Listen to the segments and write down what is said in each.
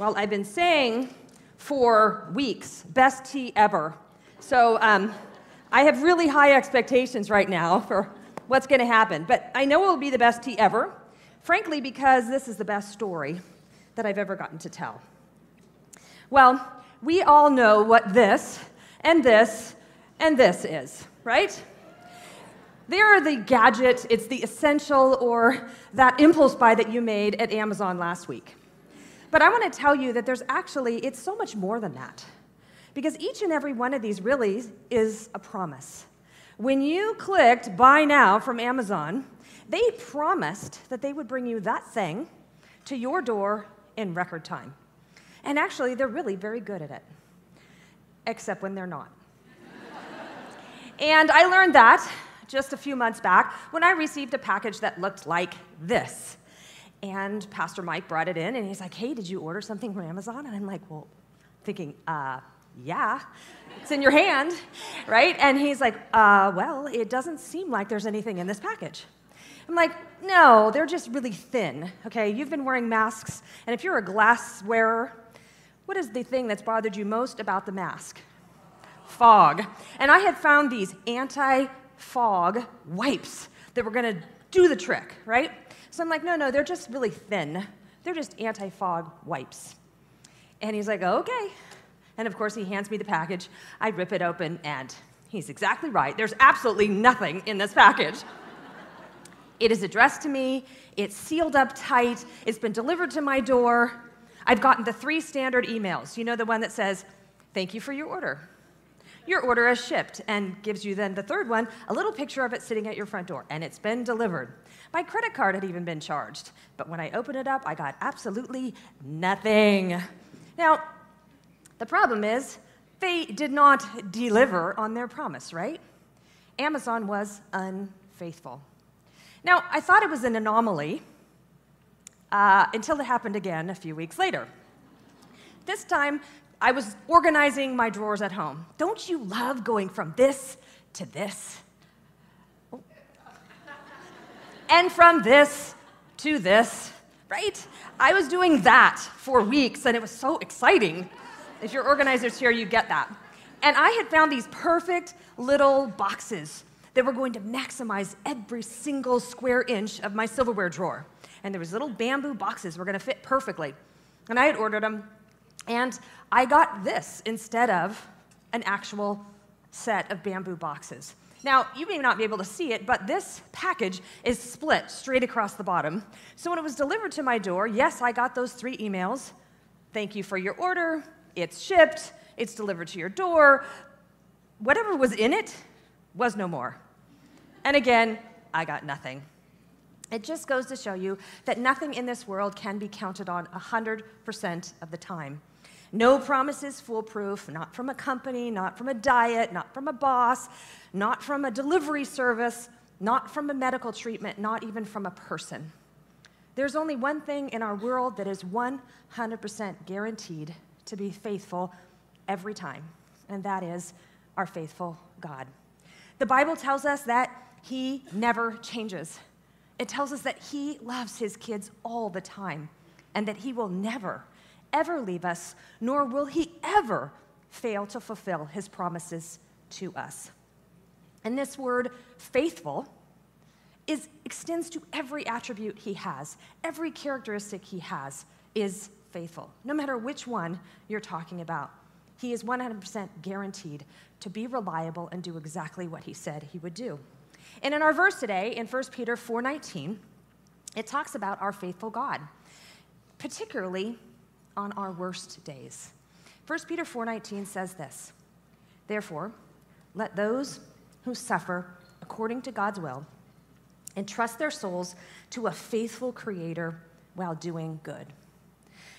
Well, I've been saying for weeks, best tea ever. So um, I have really high expectations right now for what's going to happen. But I know it will be the best tea ever, frankly, because this is the best story that I've ever gotten to tell. Well, we all know what this and this and this is, right? They're the gadget, it's the essential or that impulse buy that you made at Amazon last week. But I want to tell you that there's actually, it's so much more than that. Because each and every one of these really is a promise. When you clicked buy now from Amazon, they promised that they would bring you that thing to your door in record time. And actually, they're really very good at it, except when they're not. and I learned that just a few months back when I received a package that looked like this. And Pastor Mike brought it in and he's like, hey, did you order something from Amazon? And I'm like, well, thinking, uh, yeah, it's in your hand, right? And he's like, uh, well, it doesn't seem like there's anything in this package. I'm like, no, they're just really thin, okay? You've been wearing masks, and if you're a glass wearer, what is the thing that's bothered you most about the mask? Fog. And I had found these anti fog wipes that were gonna do the trick, right? So I'm like, no, no, they're just really thin. They're just anti fog wipes. And he's like, okay. And of course, he hands me the package. I rip it open, and he's exactly right. There's absolutely nothing in this package. it is addressed to me, it's sealed up tight, it's been delivered to my door. I've gotten the three standard emails. You know, the one that says, Thank you for your order. Your order is shipped, and gives you then the third one, a little picture of it sitting at your front door, and it's been delivered. My credit card had even been charged, but when I opened it up, I got absolutely nothing. Now, the problem is, they did not deliver on their promise, right? Amazon was unfaithful. Now, I thought it was an anomaly uh, until it happened again a few weeks later. This time, I was organizing my drawers at home. Don't you love going from this to this? And from this to this, right? I was doing that for weeks, and it was so exciting. If you're organizers here, you get that. And I had found these perfect little boxes that were going to maximize every single square inch of my silverware drawer. And there was little bamboo boxes were going to fit perfectly. And I had ordered them and I got this instead of an actual set of bamboo boxes. Now, you may not be able to see it, but this package is split straight across the bottom. So when it was delivered to my door, yes, I got those three emails. Thank you for your order. It's shipped. It's delivered to your door. Whatever was in it was no more. And again, I got nothing. It just goes to show you that nothing in this world can be counted on 100% of the time. No promise is foolproof, not from a company, not from a diet, not from a boss, not from a delivery service, not from a medical treatment, not even from a person. There's only one thing in our world that is 100% guaranteed to be faithful every time, and that is our faithful God. The Bible tells us that He never changes. It tells us that He loves His kids all the time, and that He will never ever leave us, nor will he ever fail to fulfill his promises to us. And this word, faithful, is, extends to every attribute he has. Every characteristic he has is faithful, no matter which one you're talking about. He is 100% guaranteed to be reliable and do exactly what he said he would do. And in our verse today, in 1 Peter 4:19, it talks about our faithful God, particularly on our worst days. 1 Peter 4:19 says this. Therefore, let those who suffer according to God's will entrust their souls to a faithful creator while doing good.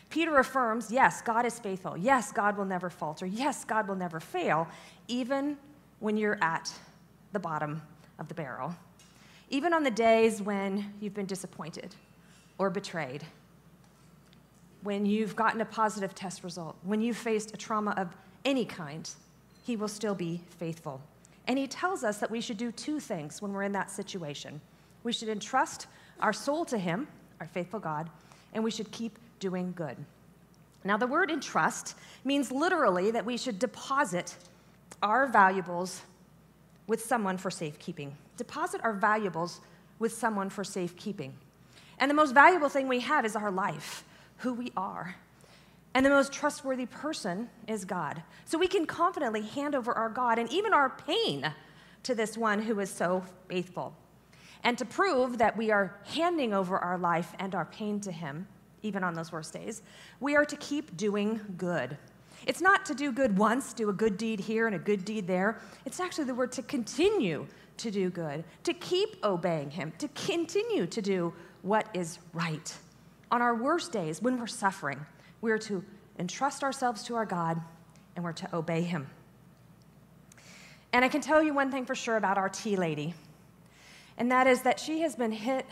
Peter affirms, yes, God is faithful. Yes, God will never falter. Yes, God will never fail, even when you're at the bottom of the barrel. Even on the days when you've been disappointed or betrayed when you've gotten a positive test result, when you've faced a trauma of any kind, He will still be faithful. And He tells us that we should do two things when we're in that situation. We should entrust our soul to Him, our faithful God, and we should keep doing good. Now, the word entrust means literally that we should deposit our valuables with someone for safekeeping. Deposit our valuables with someone for safekeeping. And the most valuable thing we have is our life, who we are. And the most trustworthy person is God. So we can confidently hand over our God and even our pain to this one who is so faithful. And to prove that we are handing over our life and our pain to Him, even on those worst days, we are to keep doing good. It's not to do good once, do a good deed here and a good deed there. It's actually the word to continue to do good, to keep obeying Him, to continue to do what is right. On our worst days, when we're suffering, we are to entrust ourselves to our God and we're to obey Him. And I can tell you one thing for sure about our tea lady, and that is that she has been hit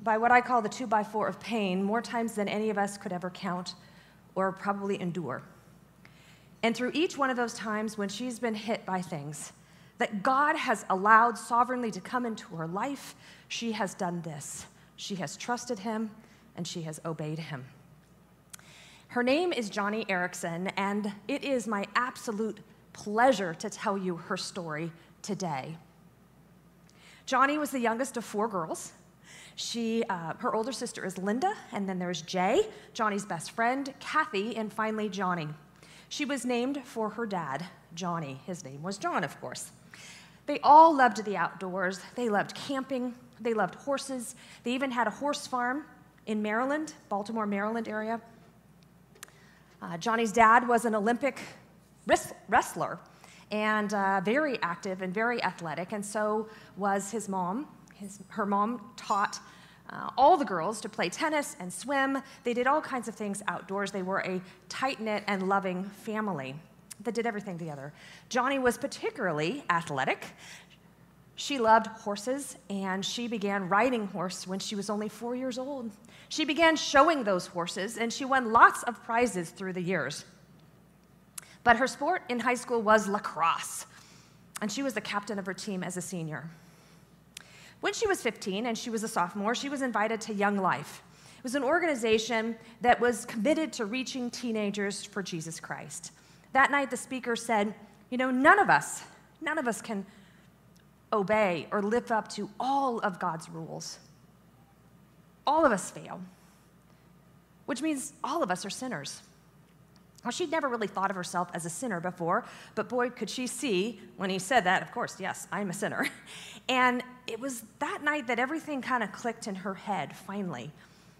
by what I call the two by four of pain more times than any of us could ever count or probably endure. And through each one of those times when she's been hit by things that God has allowed sovereignly to come into her life, she has done this. She has trusted him and she has obeyed him. Her name is Joni Eareckson, and it is my absolute pleasure to tell you her story today. Joni was the youngest of four girls. She, uh, her older sister is Linda, and then there's Jay, Joni's best friend, Kathy, and finally Joni. She was named for her dad, Johnny. His name was John, of course. They all loved the outdoors. They loved camping. They loved horses. They even had a horse farm in Maryland, Baltimore, Maryland area. Uh, Joni's dad was an Olympic wrestler and uh, very active and very athletic, and so was his mom. His, her mom taught uh, all the girls to play tennis and swim. They did all kinds of things outdoors. They were a tight knit and loving family that did everything together. Joni was particularly athletic. She loved horses, and she began riding horse when she was only four years old. She began showing those horses, and she won lots of prizes through the years. But her sport in high school was lacrosse, and she was the captain of her team as a senior. When she was 15 and she was a sophomore, she was invited to Young Life. It was an organization that was committed to reaching teenagers for Jesus Christ. That night, the speaker said, You know, none of us, none of us can obey or live up to all of God's rules. All of us fail, which means all of us are sinners. Well, she'd never really thought of herself as a sinner before, but boy, could she see when he said that, of course, yes, I'm a sinner. And it was that night that everything kind of clicked in her head, finally.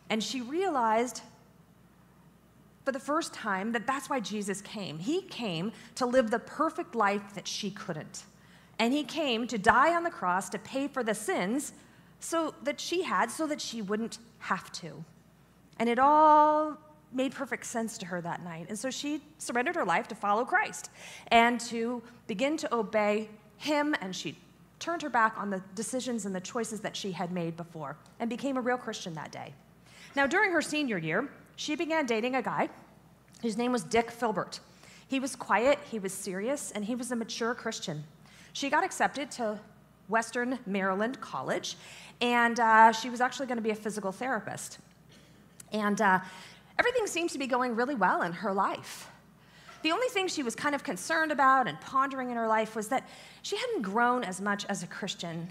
And she realized for the first time that that's why Jesus came. He came to live the perfect life that she couldn't. And he came to die on the cross to pay for the sins so that she had so that she wouldn't have to. And it all made perfect sense to her that night. And so she surrendered her life to follow Christ and to begin to obey him and she turned her back on the decisions and the choices that she had made before and became a real Christian that day. Now, during her senior year, she began dating a guy whose name was Dick Filbert. He was quiet, he was serious, and he was a mature Christian. She got accepted to Western Maryland College, and uh, she was actually going to be a physical therapist. And uh, everything seemed to be going really well in her life. The only thing she was kind of concerned about and pondering in her life was that she hadn't grown as much as a Christian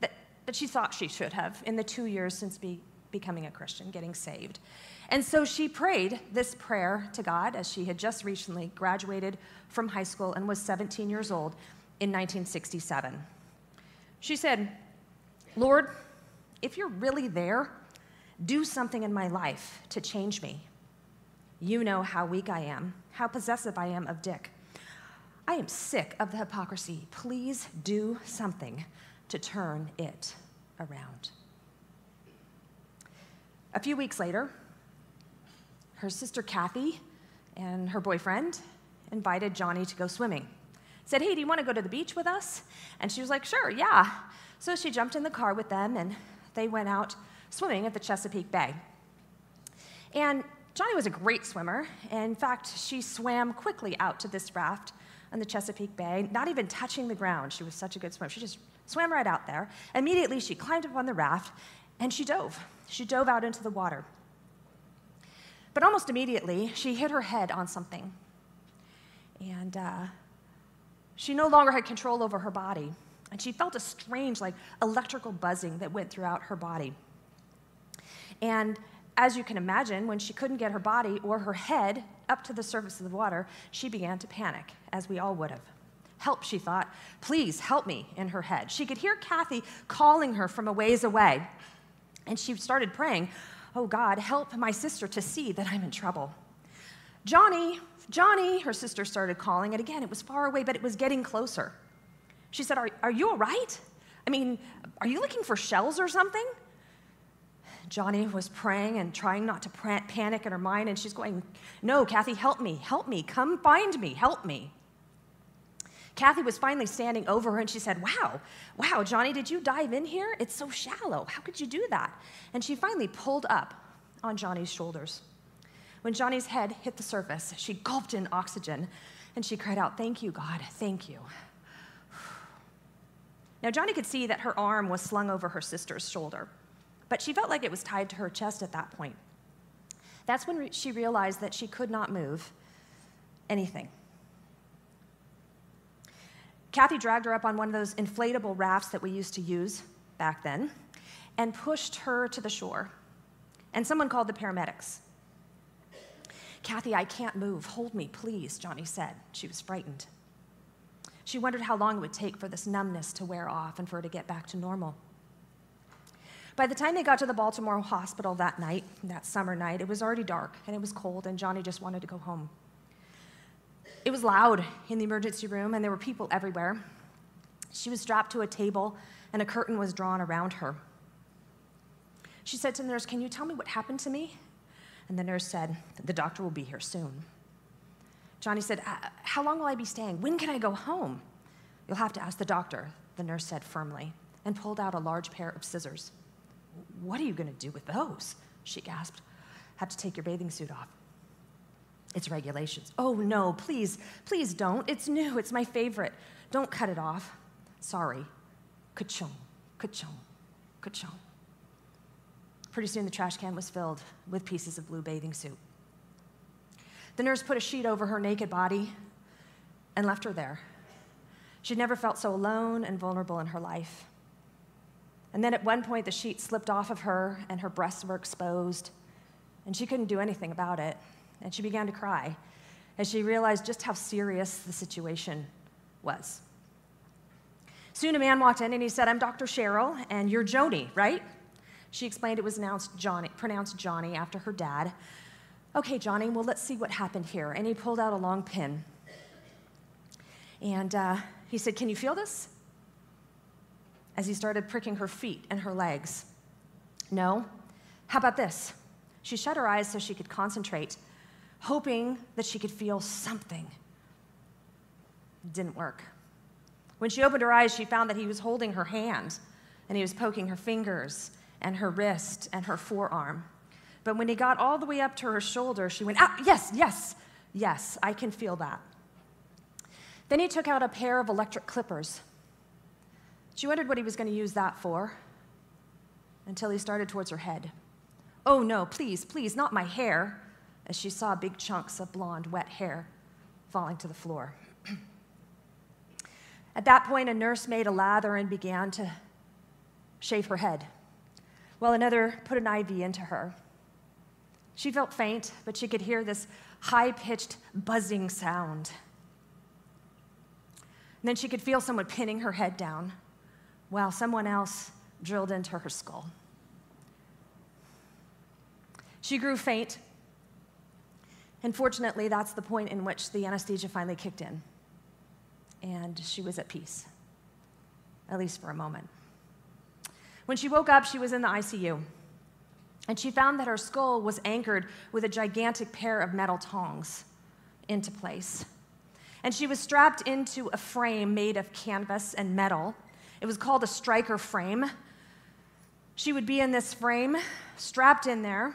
that, that she thought she should have in the two years since be, becoming a Christian, getting saved. And so she prayed this prayer to God as she had just recently graduated from high school and was 17 years old in 1967. She said, Lord, if you're really there, do something in my life to change me. You know how weak I am, how possessive I am of Dick. I am sick of the hypocrisy. Please do something to turn it around. A few weeks later, her sister Kathy and her boyfriend invited Joni to go swimming. Said, Hey, do you want to go to the beach with us? And she was like, Sure, yeah. So she jumped in the car with them and they went out swimming at the Chesapeake Bay. And Joni was a great swimmer. In fact, she swam quickly out to this raft on the Chesapeake Bay, not even touching the ground. She was such a good swimmer. She just swam right out there. Immediately, she climbed up on the raft and she dove. She dove out into the water. But almost immediately, she hit her head on something. And uh, she no longer had control over her body. And she felt a strange, like, electrical buzzing that went throughout her body. And as you can imagine, when she couldn't get her body or her head up to the surface of the water, she began to panic, as we all would have. Help, she thought. Please help me in her head. She could hear Kathy calling her from a ways away. And she started praying, Oh God, help my sister to see that I'm in trouble. Joni, Joni, her sister started calling. And again, it was far away, but it was getting closer. She said, Are, are you all right? I mean, are you looking for shells or something? Joni was praying and trying not to panic in her mind, and she's going, No, Kathy, help me, help me, come find me, help me. Kathy was finally standing over her and she said, Wow, wow, Joni, did you dive in here? It's so shallow. How could you do that? And she finally pulled up on Joni's shoulders. When Joni's head hit the surface, she gulped in oxygen and she cried out, Thank you, God, thank you. Now, Joni could see that her arm was slung over her sister's shoulder, but she felt like it was tied to her chest at that point. That's when she realized that she could not move anything. Kathy dragged her up on one of those inflatable rafts that we used to use back then and pushed her to the shore. And someone called the paramedics. Kathy, I can't move. Hold me, please, Joni said. She was frightened. She wondered how long it would take for this numbness to wear off and for her to get back to normal. By the time they got to the Baltimore hospital that night, that summer night, it was already dark and it was cold, and Joni just wanted to go home. It was loud in the emergency room, and there were people everywhere. She was strapped to a table, and a curtain was drawn around her. She said to the nurse, Can you tell me what happened to me? And the nurse said, The doctor will be here soon. Joni said, uh, How long will I be staying? When can I go home? You'll have to ask the doctor, the nurse said firmly, and pulled out a large pair of scissors. What are you going to do with those? She gasped. Have to take your bathing suit off. It's regulations. Oh, no, please, please don't. It's new. It's my favorite. Don't cut it off. Sorry. Ka-chung, ka-chung, ka-chung. Pretty soon the trash can was filled with pieces of blue bathing suit. The nurse put a sheet over her naked body and left her there. She'd never felt so alone and vulnerable in her life. And then at one point, the sheet slipped off of her and her breasts were exposed, and she couldn't do anything about it and she began to cry as she realized just how serious the situation was. Soon a man walked in and he said, I'm Dr. Cheryl, and you're Joni, right? She explained it was Joni, pronounced Johnny after her dad. Okay, Joni, well, let's see what happened here. And he pulled out a long pin. And uh, he said, Can you feel this? As he started pricking her feet and her legs. No? How about this? She shut her eyes so she could concentrate hoping that she could feel something. It didn't work. When she opened her eyes, she found that he was holding her hand and he was poking her fingers and her wrist and her forearm. But when he got all the way up to her shoulder, she went, ah, yes, yes, yes, I can feel that. Then he took out a pair of electric clippers. She wondered what he was going to use that for until he started towards her head. Oh, no, please, please, not my hair as she saw big chunks of blonde, wet hair falling to the floor. At that point, a nurse made a lather and began to shave her head, while another put an IV into her. She felt faint, but she could hear this high pitched buzzing sound. And then she could feel someone pinning her head down while someone else drilled into her skull. She grew faint and fortunately, that's the point in which the anesthesia finally kicked in. And she was at peace, at least for a moment. When she woke up, she was in the ICU. And she found that her skull was anchored with a gigantic pair of metal tongs into place. And she was strapped into a frame made of canvas and metal. It was called a Stryker frame. She would be in this frame, strapped in there,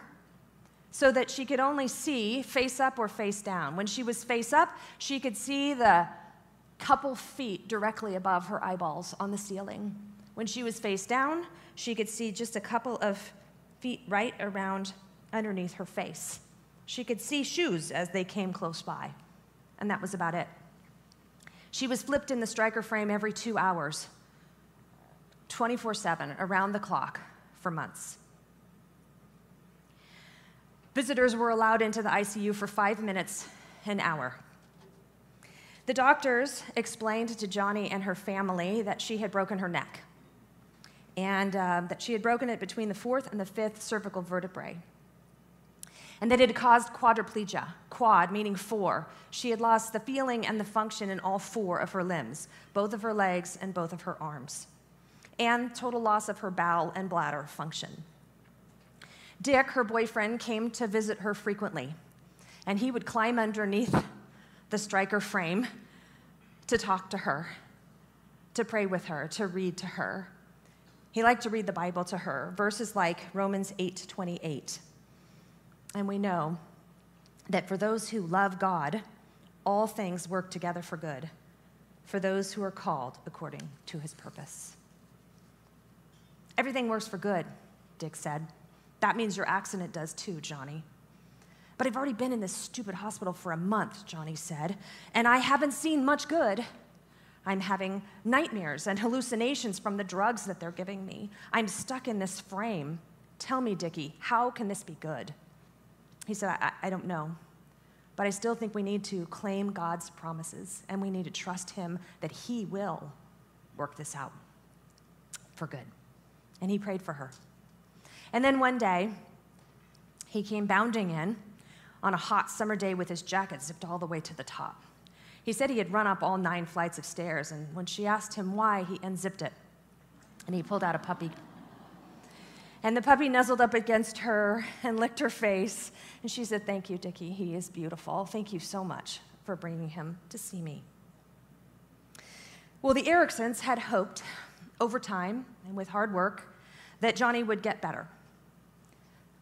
so that she could only see face up or face down. When she was face up, she could see the couple feet directly above her eyeballs on the ceiling. When she was face down, she could see just a couple of feet right around underneath her face She could see shoes as they came close by, and that was about it. She was flipped in the Stryker frame every two hours, 24 7, around the clock, for months. Visitors were allowed into the ICU for five minutes an hour. The doctors explained to Joni and her family that she had broken her neck and uh, that she had broken it between the fourth and the fifth cervical vertebrae. And that it had caused quadriplegia, quad meaning four. She had lost the feeling and the function in all four of her limbs, both of her legs and both of her arms, and total loss of her bowel and bladder function. Dick, her boyfriend, came to visit her frequently, and he would climb underneath the Stryker frame to talk to her, to pray with her, to read to her. He liked to read the Bible to her, verses like Romans 8 28. And we know that for those who love God, all things work together for good, for those who are called according to his purpose. Everything works for good, Dick said. That means your accident does too, Joni. But I've already been in this stupid hospital for a month, Joni said, and I haven't seen much good. I'm having nightmares and hallucinations from the drugs that they're giving me. I'm stuck in this frame. Tell me, Dickie, how can this be good? He said, I, I don't know. But I still think we need to claim God's promises and we need to trust Him that He will work this out for good. And he prayed for her. And then one day, he came bounding in on a hot summer day with his jacket zipped all the way to the top. He said he had run up all nine flights of stairs, and when she asked him why, he unzipped it and he pulled out a puppy. And the puppy nuzzled up against her and licked her face. And she said, Thank you, Dickie. He is beautiful. Thank you so much for bringing him to see me. Well, the Earecksons had hoped over time and with hard work that Joni would get better.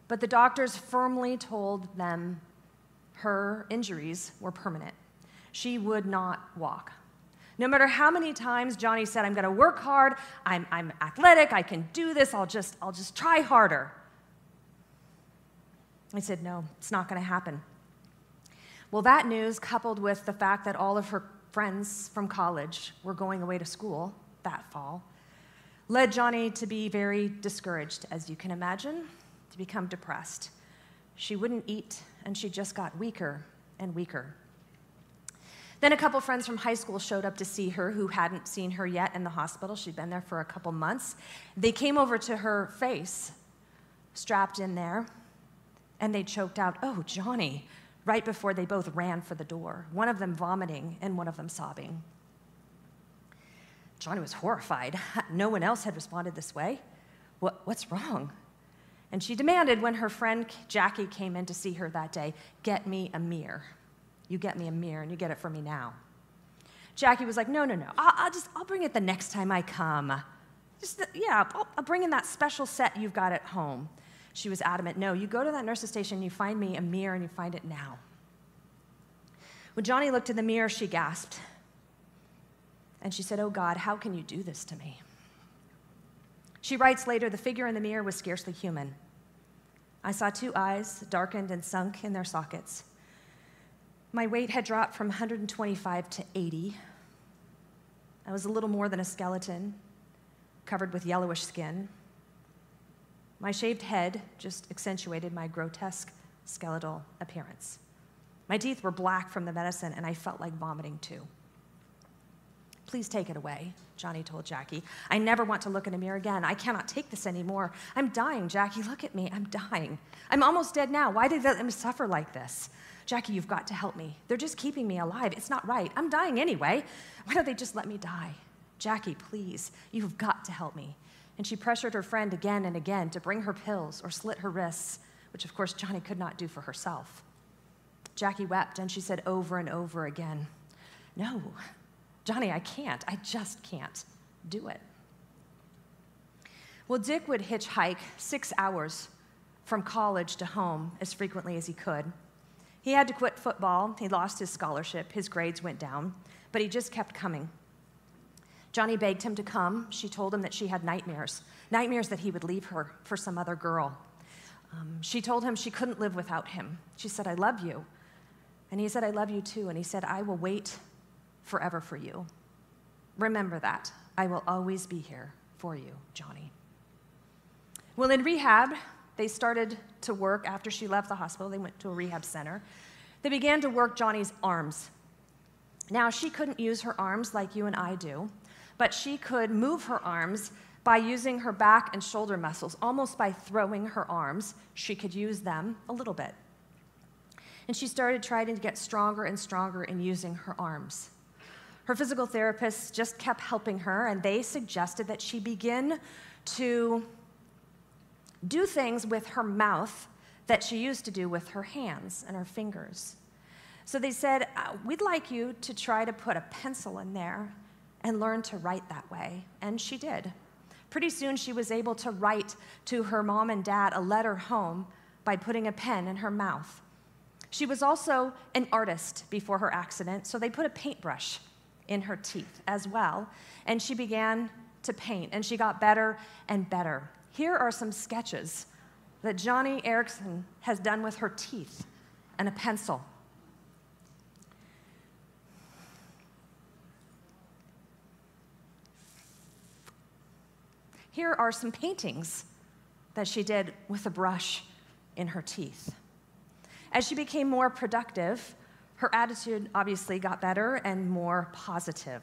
But the doctors firmly told them her injuries were permanent she would not walk. No matter how many times Joni said, I'm going to work hard, I'm, I'm athletic, I can do this, I'll just, I'll just try harder. I said, No, it's not going to happen. Well, that news, coupled with the fact that all of her friends from college were going away to school that fall, led Joni to be very discouraged, as you can imagine, to become depressed. She wouldn't eat, and she just got weaker and weaker. Then a couple friends from high school showed up to see her who hadn't seen her yet in the hospital. She'd been there for a couple months. They came over to her face, strapped in there, and they choked out, Oh, Joni, right before they both ran for the door, one of them vomiting and one of them sobbing. Joni was horrified. No one else had responded this way. What, what's wrong? And she demanded when her friend Jackie came in to see her that day, Get me a mirror you get me a mirror and you get it for me now. Jackie was like, no, no, no. I'll, I'll just, I'll bring it the next time I come. Just, yeah, I'll, I'll bring in that special set you've got at home. She was adamant, no, you go to that nurse's station, you find me a mirror, and you find it now. When Joni looked in the mirror, she gasped. And she said, Oh God, how can you do this to me? She writes later, the figure in the mirror was scarcely human. I saw two eyes, darkened and sunk in their sockets. My weight had dropped from 125 to 80. I was a little more than a skeleton, covered with yellowish skin. My shaved head just accentuated my grotesque skeletal appearance. My teeth were black from the medicine, and I felt like vomiting too. Please take it away, Joni told Jackie. I never want to look in a mirror again. I cannot take this anymore. I'm dying, Jackie. Look at me. I'm dying. I'm almost dead now. Why did they let me suffer like this? Jackie, you've got to help me. They're just keeping me alive. It's not right. I'm dying anyway. Why don't they just let me die? Jackie, please, you've got to help me. And she pressured her friend again and again to bring her pills or slit her wrists, which of course Joni could not do for herself. Jackie wept and she said over and over again, No, Joni, I can't. I just can't do it. Well, Dick would hitchhike six hours from college to home as frequently as he could. He had to quit football. He lost his scholarship. His grades went down, but he just kept coming. Joni begged him to come. She told him that she had nightmares, nightmares that he would leave her for some other girl. Um, she told him she couldn't live without him. She said, I love you. And he said, I love you too. And he said, I will wait forever for you. Remember that. I will always be here for you, Joni. Well, in rehab, they started to work after she left the hospital. They went to a rehab center. They began to work Joni's arms. Now, she couldn't use her arms like you and I do, but she could move her arms by using her back and shoulder muscles, almost by throwing her arms. She could use them a little bit. And she started trying to get stronger and stronger in using her arms. Her physical therapists just kept helping her, and they suggested that she begin to do things with her mouth that she used to do with her hands and her fingers. So they said, uh, We'd like you to try to put a pencil in there and learn to write that way. And she did. Pretty soon, she was able to write to her mom and dad a letter home by putting a pen in her mouth. She was also an artist before her accident, so they put a paintbrush in her teeth as well. And she began to paint, and she got better and better. Here are some sketches that Joni Eareckson has done with her teeth and a pencil. Here are some paintings that she did with a brush in her teeth. As she became more productive, her attitude obviously got better and more positive.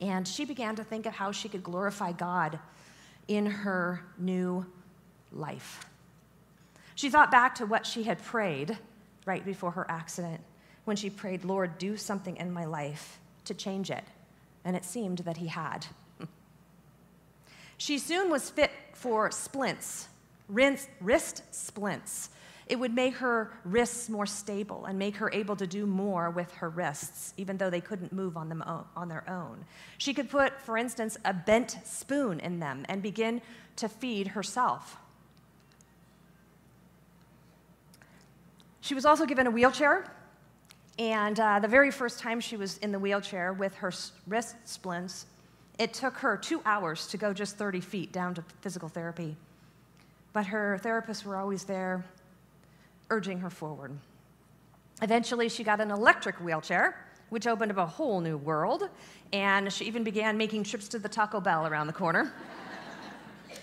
And she began to think of how she could glorify God in her new life. She thought back to what she had prayed right before her accident when she prayed, Lord, do something in my life to change it. And it seemed that He had. She soon was fit for splints, wrist splints. It would make her wrists more stable and make her able to do more with her wrists, even though they couldn't move on, them on their own. She could put, for instance, a bent spoon in them and begin to feed herself. She was also given a wheelchair, and uh, the very first time she was in the wheelchair with her wrist splints, it took her two hours to go just 30 feet down to physical therapy. But her therapists were always there, urging her forward. Eventually, she got an electric wheelchair, which opened up a whole new world, and she even began making trips to the Taco Bell around the corner.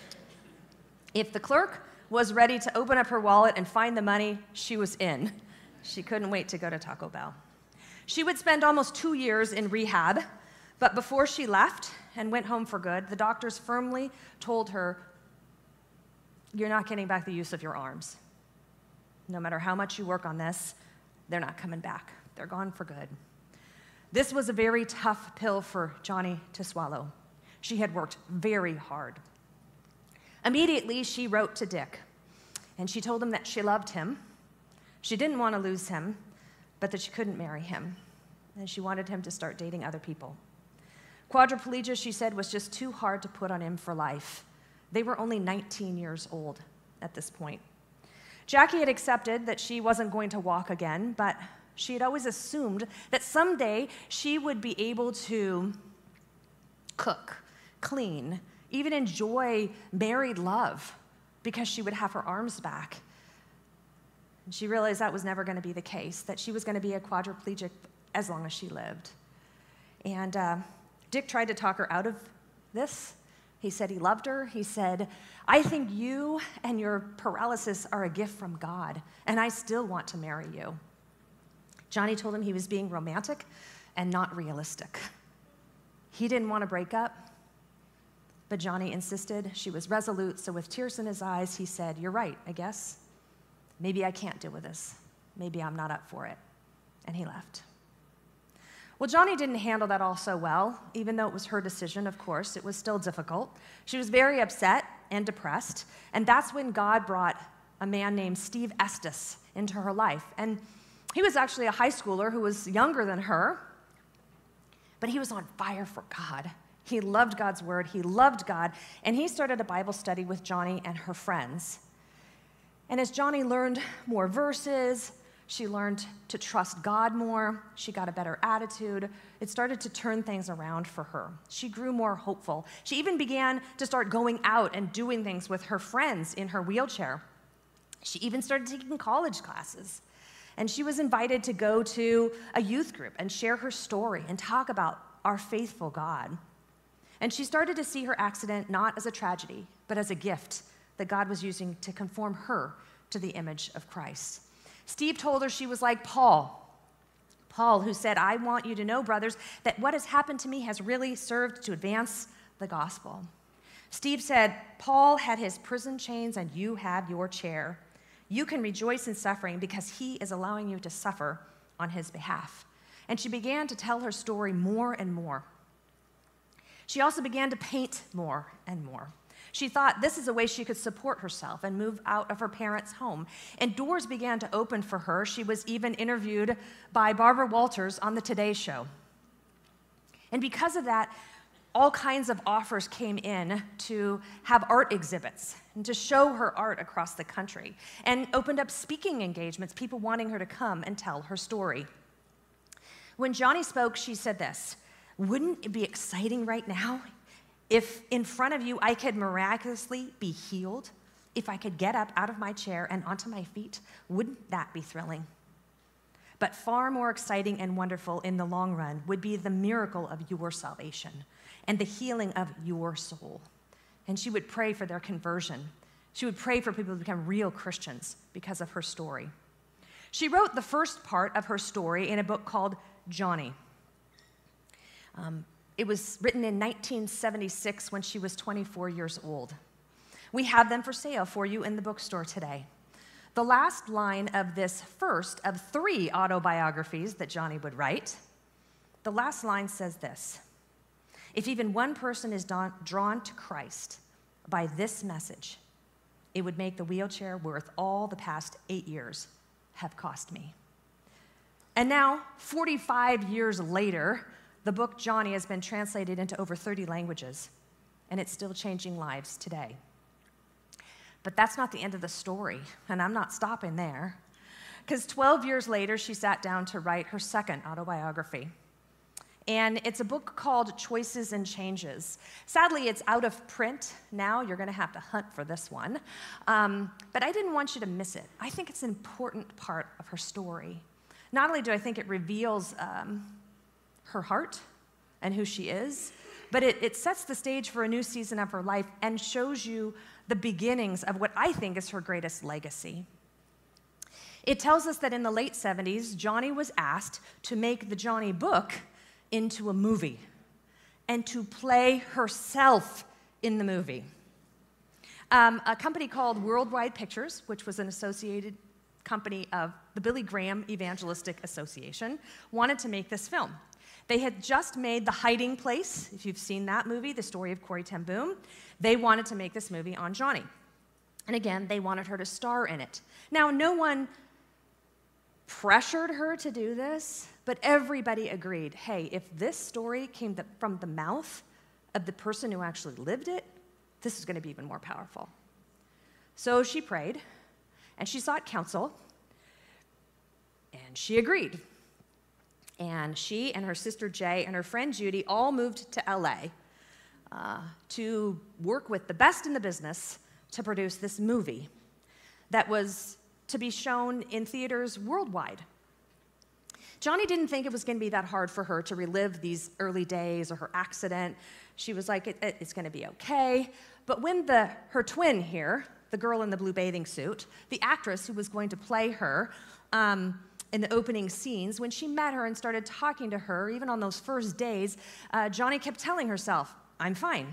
if the clerk was ready to open up her wallet and find the money, she was in. She couldn't wait to go to Taco Bell. She would spend almost two years in rehab, but before she left, and went home for good, the doctors firmly told her, You're not getting back the use of your arms. No matter how much you work on this, they're not coming back. They're gone for good. This was a very tough pill for Joni to swallow. She had worked very hard. Immediately, she wrote to Dick, and she told him that she loved him. She didn't want to lose him, but that she couldn't marry him, and she wanted him to start dating other people. Quadriplegia, she said, was just too hard to put on him for life. They were only 19 years old at this point. Jackie had accepted that she wasn't going to walk again, but she had always assumed that someday she would be able to cook, clean, even enjoy married love because she would have her arms back. And she realized that was never going to be the case, that she was going to be a quadriplegic as long as she lived. And uh, Dick tried to talk her out of this. He said he loved her. He said, I think you and your paralysis are a gift from God, and I still want to marry you. Joni told him he was being romantic and not realistic. He didn't want to break up, but Joni insisted. She was resolute, so with tears in his eyes, he said, You're right, I guess. Maybe I can't deal with this. Maybe I'm not up for it. And he left. Well, Joni didn't handle that all so well, even though it was her decision, of course. It was still difficult. She was very upset and depressed, and that's when God brought a man named Steve Estes into her life. And he was actually a high schooler who was younger than her, but he was on fire for God. He loved God's word, he loved God, and he started a Bible study with Joni and her friends. And as Joni learned more verses, she learned to trust God more. She got a better attitude. It started to turn things around for her. She grew more hopeful. She even began to start going out and doing things with her friends in her wheelchair. She even started taking college classes. And she was invited to go to a youth group and share her story and talk about our faithful God. And she started to see her accident not as a tragedy, but as a gift that God was using to conform her to the image of Christ. Steve told her she was like Paul. Paul, who said, I want you to know, brothers, that what has happened to me has really served to advance the gospel. Steve said, Paul had his prison chains and you have your chair. You can rejoice in suffering because he is allowing you to suffer on his behalf. And she began to tell her story more and more. She also began to paint more and more. She thought this is a way she could support herself and move out of her parents' home. And doors began to open for her. She was even interviewed by Barbara Walters on the Today Show. And because of that, all kinds of offers came in to have art exhibits and to show her art across the country, and opened up speaking engagements, people wanting her to come and tell her story. When Joni spoke, she said this Wouldn't it be exciting right now if in front of you I could miraculously be healed? If I could get up out of my chair and onto my feet? Wouldn't that be thrilling? But far more exciting and wonderful in the long run would be the miracle of your salvation and the healing of your soul. And she would pray for their conversion. She would pray for people to become real Christians because of her story. She wrote the first part of her story in a book called Joni. Um, it was written in 1976 when she was 24 years old. We have them for sale for you in the bookstore today. The last line of this first of three autobiographies that Joni would write, the last line says this If even one person is drawn to Christ by this message, it would make the wheelchair worth all the past eight years have cost me. And now, 45 years later, the book Joni has been translated into over 30 languages, and it's still changing lives today. But that's not the end of the story, and I'm not stopping there. Because 12 years later, she sat down to write her second autobiography. And it's a book called Choices and Changes. Sadly, it's out of print now. You're going to have to hunt for this one. Um, but I didn't want you to miss it. I think it's an important part of her story. Not only do I think it reveals um, her heart and who she is, but it, it sets the stage for a new season of her life and shows you the beginnings of what I think is her greatest legacy. It tells us that in the late 70s, Joni was asked to make the Joni book into a movie and to play herself in the movie. Um, a company called Worldwide Pictures, which was an associated company of the Billy Graham Evangelistic Association, wanted to make this film. They had just made The Hiding Place, if you've seen that movie, the story of Corrie ten Boom. They wanted to make this movie on Joni. And again, they wanted her to star in it. Now, no one pressured her to do this, but everybody agreed hey, if this story came from the mouth of the person who actually lived it, this is going to be even more powerful. So she prayed and she sought counsel and she agreed. And she and her sister Jay and her friend Judy all moved to LA uh, to work with the best in the business to produce this movie that was to be shown in theaters worldwide. Joni didn't think it was going to be that hard for her to relive these early days or her accident. She was like, it, it, it's going to be okay. But when the, her twin here, the girl in the blue bathing suit, the actress who was going to play her, um, in the opening scenes, when she met her and started talking to her, even on those first days, uh, Joni kept telling herself, I'm fine,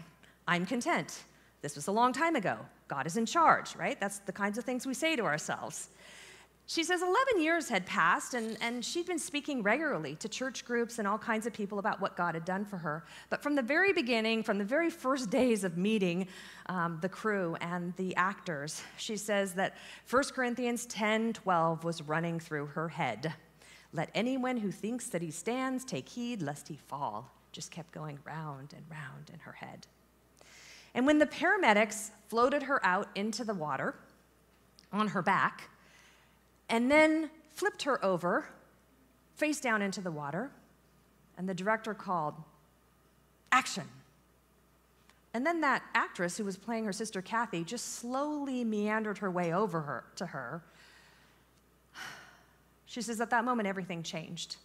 I'm content. This was a long time ago. God is in charge, right? That's the kinds of things we say to ourselves. She says 11 years had passed, and, and she'd been speaking regularly to church groups and all kinds of people about what God had done for her. But from the very beginning, from the very first days of meeting um, the crew and the actors, she says that 1 Corinthians 10 12 was running through her head. Let anyone who thinks that he stands take heed lest he fall. Just kept going round and round in her head. And when the paramedics floated her out into the water on her back, and then flipped her over, face down into the water, and the director called, Action. And then that actress who was playing her sister Kathy just slowly meandered her way over her to her. She says, at that moment, everything changed.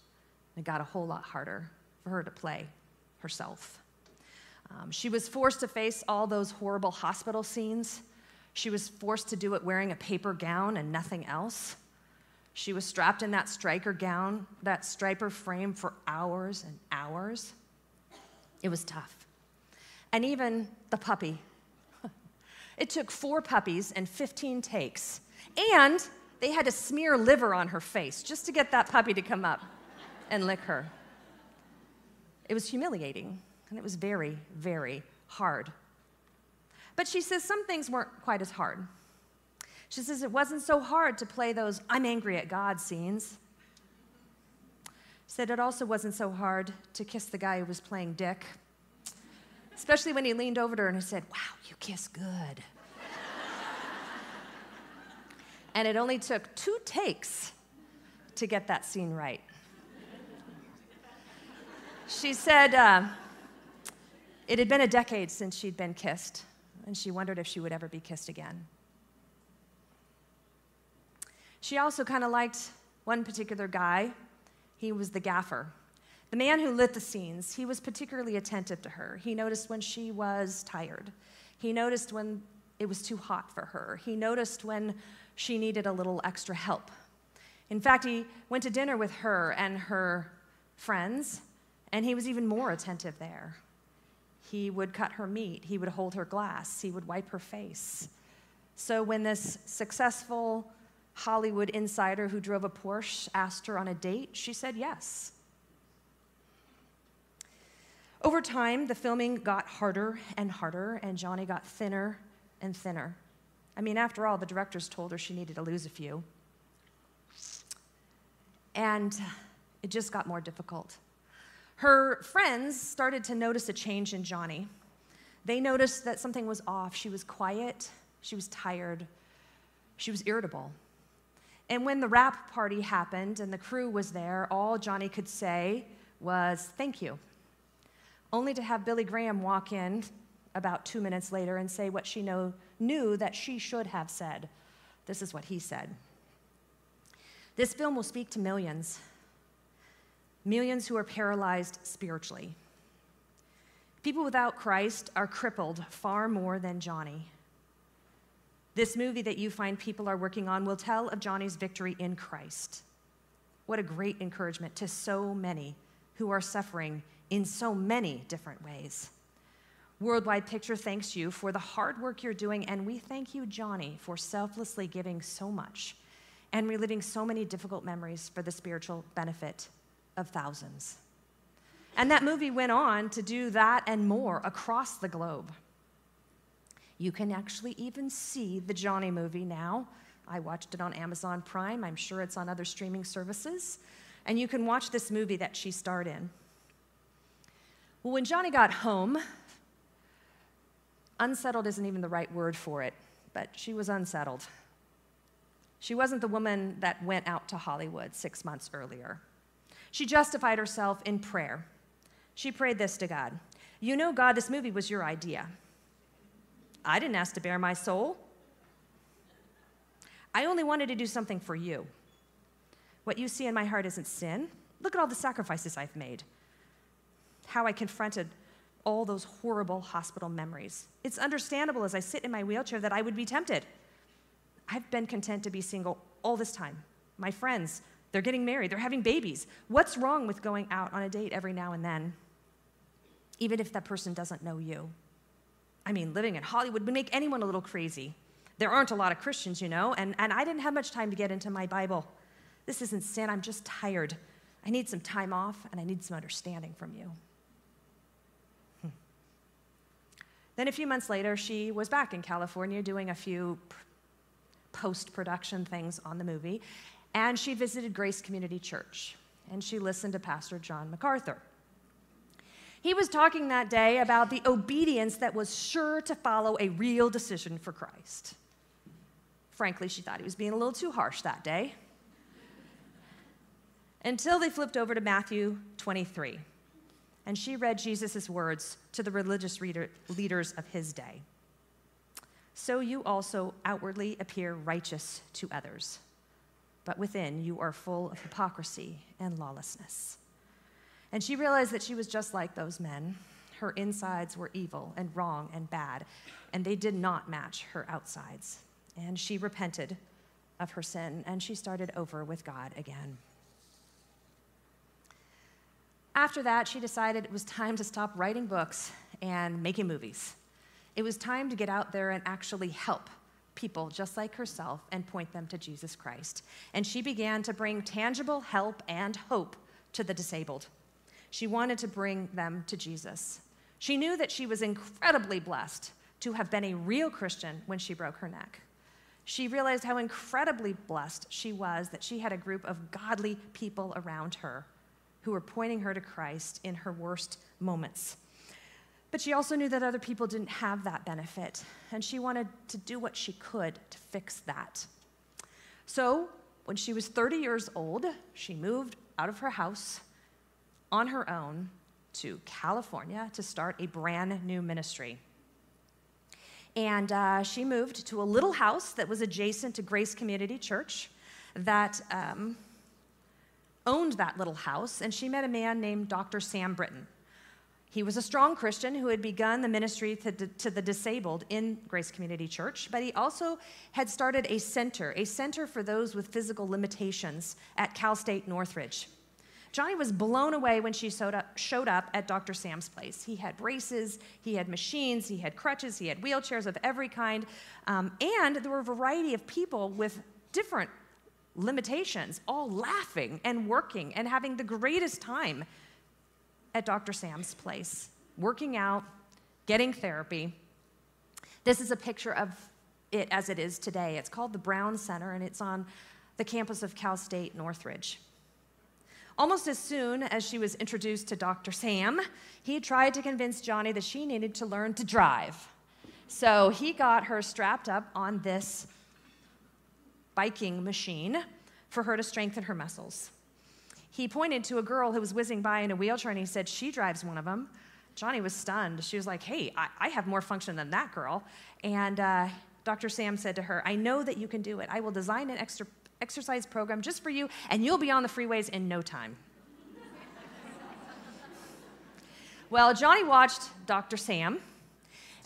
It got a whole lot harder for her to play herself. Um, she was forced to face all those horrible hospital scenes. She was forced to do it wearing a paper gown and nothing else. She was strapped in that Stryker gown, that Stryker frame for hours and hours. It was tough. And even the puppy. it took four puppies and 15 takes. And they had to smear liver on her face just to get that puppy to come up and lick her. It was humiliating, and it was very, very hard. But she says some things weren't quite as hard. She says it wasn't so hard to play those I'm angry at God scenes. Said it also wasn't so hard to kiss the guy who was playing Dick, especially when he leaned over to her and said, Wow, you kiss good. and it only took two takes to get that scene right. She said uh, it had been a decade since she'd been kissed, and she wondered if she would ever be kissed again. She also kind of liked one particular guy. He was the gaffer. The man who lit the scenes, he was particularly attentive to her. He noticed when she was tired. He noticed when it was too hot for her. He noticed when she needed a little extra help. In fact, he went to dinner with her and her friends, and he was even more attentive there. He would cut her meat, he would hold her glass, he would wipe her face. So when this successful Hollywood insider who drove a Porsche asked her on a date, she said yes. Over time, the filming got harder and harder, and Joni got thinner and thinner. I mean, after all, the directors told her she needed to lose a few. And it just got more difficult. Her friends started to notice a change in Joni. They noticed that something was off. She was quiet, she was tired, she was irritable. And when the wrap party happened and the crew was there, all Joni could say was, Thank you. Only to have Billy Graham walk in about two minutes later and say what she know, knew that she should have said. This is what he said This film will speak to millions, millions who are paralyzed spiritually. People without Christ are crippled far more than Joni. This movie that you find people are working on will tell of Joni's victory in Christ. What a great encouragement to so many who are suffering in so many different ways. Worldwide Picture thanks you for the hard work you're doing, and we thank you, Joni, for selflessly giving so much and reliving so many difficult memories for the spiritual benefit of thousands. And that movie went on to do that and more across the globe. You can actually even see the Joni movie now. I watched it on Amazon Prime. I'm sure it's on other streaming services. And you can watch this movie that she starred in. Well, when Joni got home, unsettled isn't even the right word for it, but she was unsettled. She wasn't the woman that went out to Hollywood six months earlier. She justified herself in prayer. She prayed this to God You know, God, this movie was your idea. I didn't ask to bare my soul. I only wanted to do something for you. What you see in my heart isn't sin. Look at all the sacrifices I've made. How I confronted all those horrible hospital memories. It's understandable as I sit in my wheelchair that I would be tempted. I've been content to be single all this time. My friends, they're getting married, they're having babies. What's wrong with going out on a date every now and then, even if that person doesn't know you? I mean, living in Hollywood would make anyone a little crazy. There aren't a lot of Christians, you know, and, and I didn't have much time to get into my Bible. This isn't sin, I'm just tired. I need some time off, and I need some understanding from you. Hmm. Then a few months later, she was back in California doing a few post production things on the movie, and she visited Grace Community Church, and she listened to Pastor John MacArthur. He was talking that day about the obedience that was sure to follow a real decision for Christ. Frankly, she thought he was being a little too harsh that day. Until they flipped over to Matthew 23. and she read Jesus' words to the religious reader, leaders of his day. So you also outwardly appear righteous to others, but within you are full of hypocrisy and lawlessness. And she realized that she was just like those men. Her insides were evil and wrong and bad, and they did not match her outsides. And she repented of her sin, and she started over with God again. After that, she decided it was time to stop writing books and making movies. It was time to get out there and actually help people just like herself and point them to Jesus Christ. And she began to bring tangible help and hope to the disabled. She wanted to bring them to Jesus. She knew that she was incredibly blessed to have been a real Christian when she broke her neck. She realized how incredibly blessed she was that she had a group of godly people around her who were pointing her to Christ in her worst moments. But she also knew that other people didn't have that benefit, and she wanted to do what she could to fix that. So, when she was 30 years old, she moved out of her house on her own to California to start a brand new ministry. And uh, she moved to a little house that was adjacent to Grace Community Church that um, owned that little house, and she met a man named Dr. Sam Britton. He was a strong Christian who had begun the ministry to, to, the disabled in Grace Community Church, but he also had started a center, a center for those with physical limitations at Cal State Northridge. Joni was blown away when she showed up, showed up at Dr. Sam's place. He had braces, he had machines, he had crutches, he had wheelchairs of every kind, um, and there were a variety of people with different limitations, all laughing and working and having the greatest time at Dr. Sam's place, working out, getting therapy. This is a picture of it as it is today. It's called the Brown Center, and it's on the campus of Cal State Northridge. Almost as soon as she was introduced to Dr. Sam, he tried to convince Joni that she needed to learn to drive. So he got her strapped up on this biking machine for her to strengthen her muscles. He pointed to a girl who was whizzing by in a wheelchair and he said, She drives one of them. Joni was stunned. She was like, Hey, I, I have more function than that girl. And uh, Dr. Sam said to her, I know that you can do it. I will design an extra exercise program just for you, and you'll be on the freeways in no time. well, Joni watched Dr. Sam,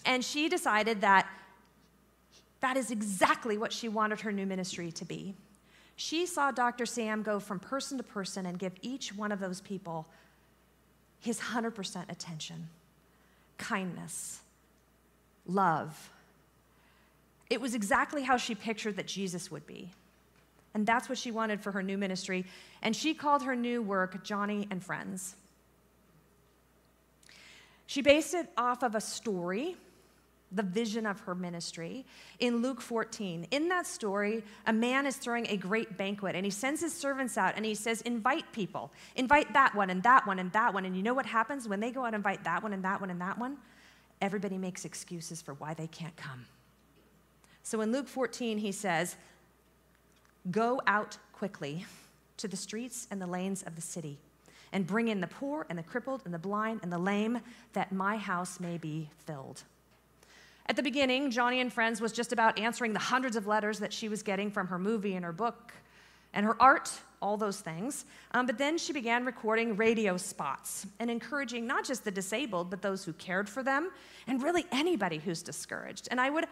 and she decided that that is exactly what she wanted her new ministry to be. She saw Dr. Sam go from person to person and give each one of those people his 100% attention, kindness, love. It was exactly how she pictured that Jesus would be. And that's what she wanted for her new ministry. And she called her new work Joni and Friends. She based it off of a story the vision of her ministry in Luke 14. In that story, a man is throwing a great banquet and he sends his servants out and he says, Invite people. Invite that one and that one and that one. And you know what happens when they go out and invite that one and that one and that one? Everybody makes excuses for why they can't come. So in Luke 14, he says, Go out quickly to the streets and the lanes of the city and bring in the poor and the crippled and the blind and the lame, that my house may be filled. At the beginning, Joni and Friends was just about answering the hundreds of letters that she was getting from her movie and her book and her art, all those things. Um, but then she began recording radio spots and encouraging not just the disabled, but those who cared for them, and really anybody who's discouraged. And I would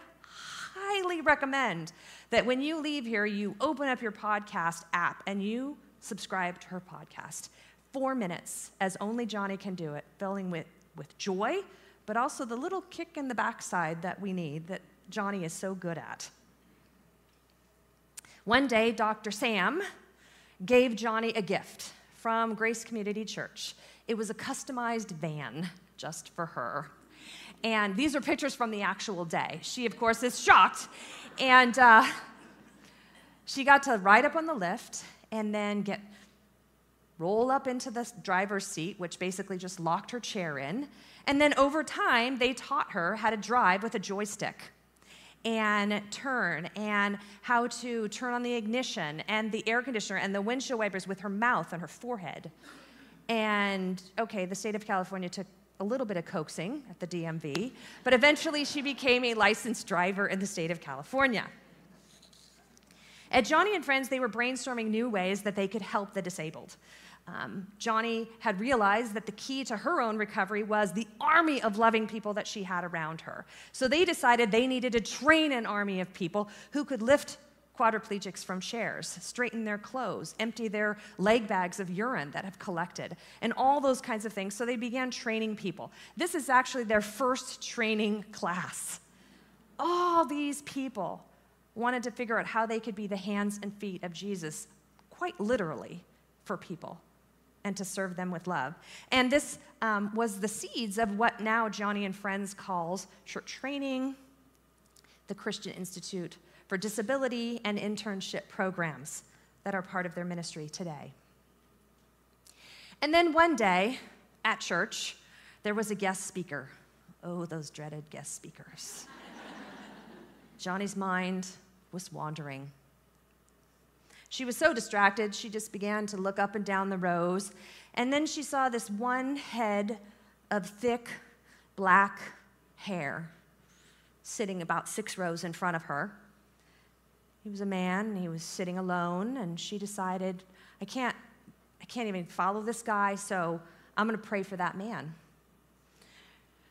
highly recommend that when you leave here, you open up your podcast app and you subscribe to her podcast. Four minutes, as only Joni can do it, filling with, with joy but also the little kick in the backside that we need that Joni is so good at. One day, Dr. Sam gave Joni a gift from Grace Community Church. It was a customized van just for her. And these are pictures from the actual day. She, of course, is shocked. And uh, she got to ride up on the lift and then get roll up into the driver's seat, which basically just locked her chair in. And then over time, they taught her how to drive with a joystick and turn and how to turn on the ignition and the air conditioner and the windshield wipers with her mouth and her forehead. And okay, the state of California took a little bit of coaxing at the DMV, but eventually she became a licensed driver in the state of California. At Joni and Friends, they were brainstorming new ways that they could help the disabled. Um, Joni had realized that the key to her own recovery was the army of loving people that she had around her. So they decided they needed to train an army of people who could lift quadriplegics from chairs, straighten their clothes, empty their leg bags of urine that have collected, and all those kinds of things. So they began training people. This is actually their first training class. All these people wanted to figure out how they could be the hands and feet of Jesus, quite literally, for people and to serve them with love. And this um, was the seeds of what now Joni and Friends calls church training, the Christian Institute for disability and internship programs that are part of their ministry today. And then one day at church, there was a guest speaker. Oh, those dreaded guest speakers. Joni's mind was wandering. She was so distracted, she just began to look up and down the rows. And then she saw this one head of thick black hair sitting about six rows in front of her. He was a man, he was sitting alone, and she decided, I can't, I can't even follow this guy, so I'm going to pray for that man.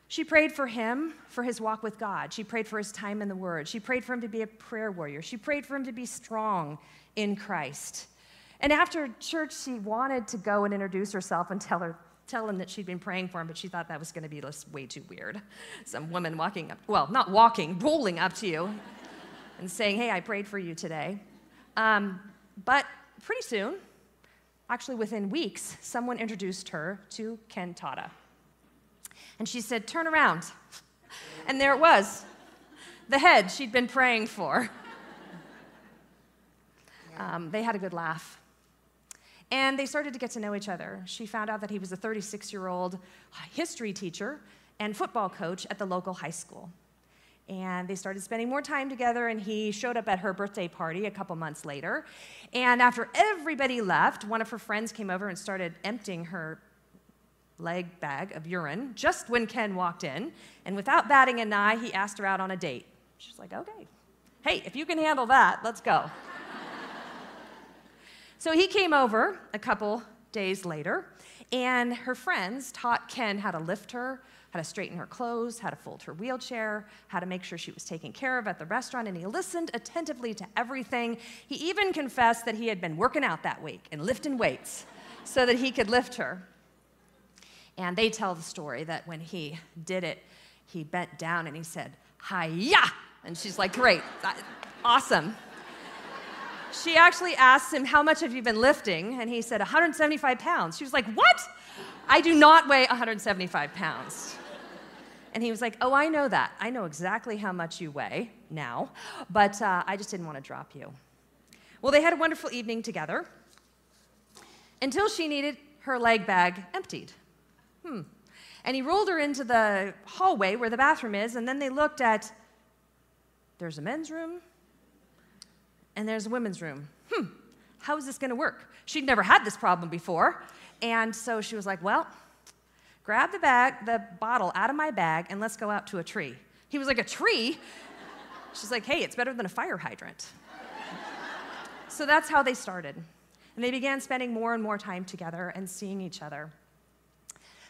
She prayed for him for his walk with God. She prayed for his time in the Word. She prayed for him to be a prayer warrior. She prayed for him to be strong in Christ. And after church, she wanted to go and introduce herself and tell her, tell him that she'd been praying for him, but she thought that was going to be just way too weird. Some woman walking up, well, not walking, rolling up to you and saying, Hey, I prayed for you today. Um, but pretty soon, actually within weeks, someone introduced her to Ken Tada. And she said, Turn around. And there it was, the head she'd been praying for. Um, they had a good laugh. And they started to get to know each other. She found out that he was a 36 year old history teacher and football coach at the local high school and they started spending more time together and he showed up at her birthday party a couple months later. And after everybody left one of her friends came over and started emptying her leg bag of urine just when ken walked in. And without batting an eye he asked her out on a date. She's like okay. Hey if you can handle that let's go. So he came over a couple days later and her friends taught ken how to lift her how to straighten her clothes, how to fold her wheelchair, how to make sure she was taken care of at the restaurant, and he listened attentively to everything. He even confessed that he had been working out that week and lifting weights so that he could lift her. And they tell the story that when he did it, he bent down and he said, Hiya! And she's like, Great, awesome. She actually asked him, How much have you been lifting? And he said, 175 pounds. She was like, What? I do not weigh 175 pounds. And he was like, Oh, I know that. I know exactly how much you weigh now, but uh, I just didn't want to drop you. Well, they had a wonderful evening together until she needed her leg bag emptied. Hmm. And he rolled her into the hallway where the bathroom is, and then they looked at there's a men's room and there's a women's room. Hmm, how is this going to work? She'd never had this problem before. And so she was like, Well, grab the bag, the bottle out of my bag, and let's go out to a tree. He was like, A tree? She's like, Hey, it's better than a fire hydrant. so that's how they started. And they began spending more and more time together and seeing each other.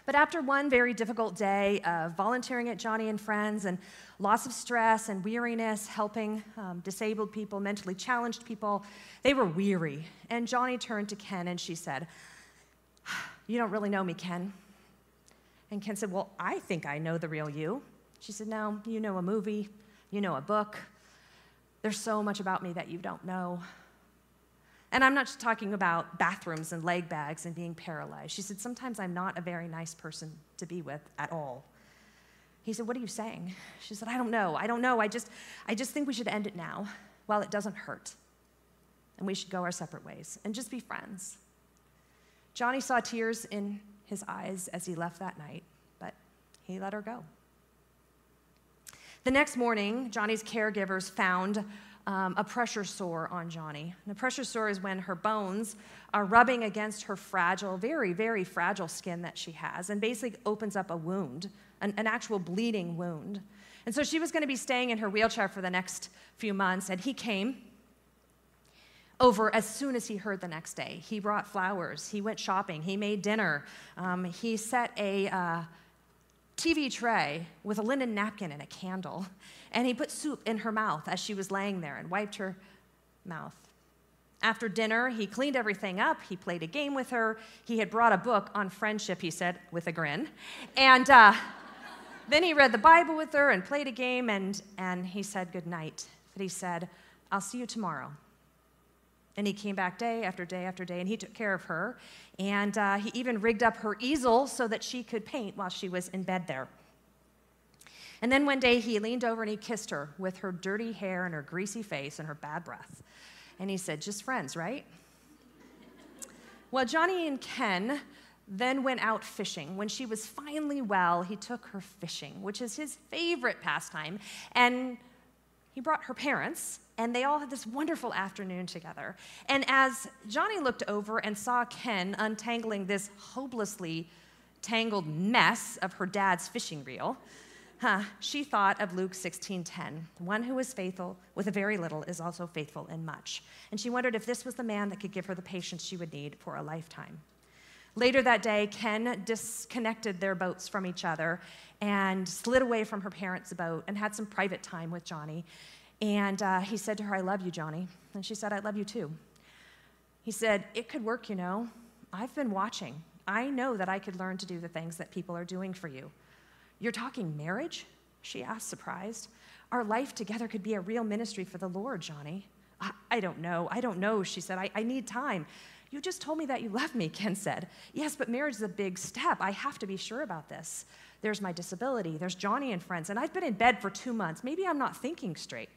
But after one very difficult day of volunteering at Joni and Friends and lots of stress and weariness, helping um, disabled people, mentally challenged people, they were weary. And Joni turned to Ken and she said, You don't really know me, Ken. And Ken said, Well, I think I know the real you. She said, No, you know a movie, you know a book. There's so much about me that you don't know. And I'm not just talking about bathrooms and leg bags and being paralyzed. She said, Sometimes I'm not a very nice person to be with at all. He said, What are you saying? She said, I don't know. I don't know. I just, I just think we should end it now while it doesn't hurt. And we should go our separate ways and just be friends. Joni saw tears in his eyes as he left that night, but he let her go. The next morning, Joni's caregivers found um, a pressure sore on Joni. And a pressure sore is when her bones are rubbing against her fragile, very, very fragile skin that she has, and basically opens up a wound, an, an actual bleeding wound. And so she was going to be staying in her wheelchair for the next few months, and he came over as soon as he heard the next day. He brought flowers, he went shopping, he made dinner, um, he set a uh, TV tray with a linen napkin and a candle, and he put soup in her mouth as she was laying there and wiped her mouth. After dinner, he cleaned everything up. He played a game with her. He had brought a book on friendship, he said, with a grin. And uh, then he read the Bible with her and played a game, and, and he said good night. But he said, I'll see you tomorrow. And he came back day after day after day, and he took care of her. And uh, he even rigged up her easel so that she could paint while she was in bed there. And then one day he leaned over and he kissed her with her dirty hair and her greasy face and her bad breath. And he said, Just friends, right? Well, Joni and Ken then went out fishing. When she was finally well, he took her fishing, which is his favorite pastime. And he brought her parents, and they all had this wonderful afternoon together. And as Joni looked over and saw Ken untangling this hopelessly tangled mess of her dad's fishing reel, huh, she thought of Luke 16:10. One who is faithful with a very little is also faithful in much. And she wondered if this was the man that could give her the patience she would need for a lifetime. Later that day, Ken disconnected their boats from each other and slid away from her parents' boat and had some private time with Joni. And uh, he said to her, I love you, Joni. And she said, I love you too. He said, It could work, you know. I've been watching. I know that I could learn to do the things that people are doing for you. You're talking marriage? She asked, surprised. Our life together could be a real ministry for the Lord, Joni. I, I don't know. I don't know, she said. I, I need time. You just told me that you love me, Ken said. Yes, but marriage is a big step. I have to be sure about this. There's my disability. There's Joni and friends. And I've been in bed for two months. Maybe I'm not thinking straight.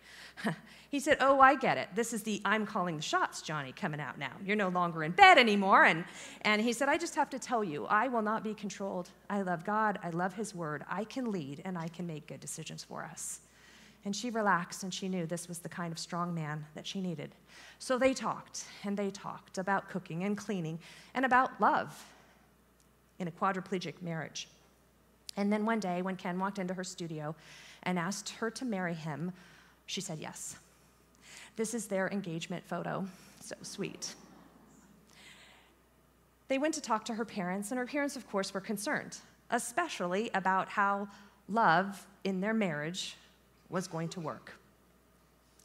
he said, Oh, I get it. This is the I'm calling the shots, Joni, coming out now. You're no longer in bed anymore. And, and he said, I just have to tell you, I will not be controlled. I love God. I love His word. I can lead and I can make good decisions for us. And she relaxed and she knew this was the kind of strong man that she needed. So they talked and they talked about cooking and cleaning and about love in a quadriplegic marriage. And then one day, when Ken walked into her studio and asked her to marry him, she said yes. This is their engagement photo. So sweet. They went to talk to her parents, and her parents, of course, were concerned, especially about how love in their marriage was going to work.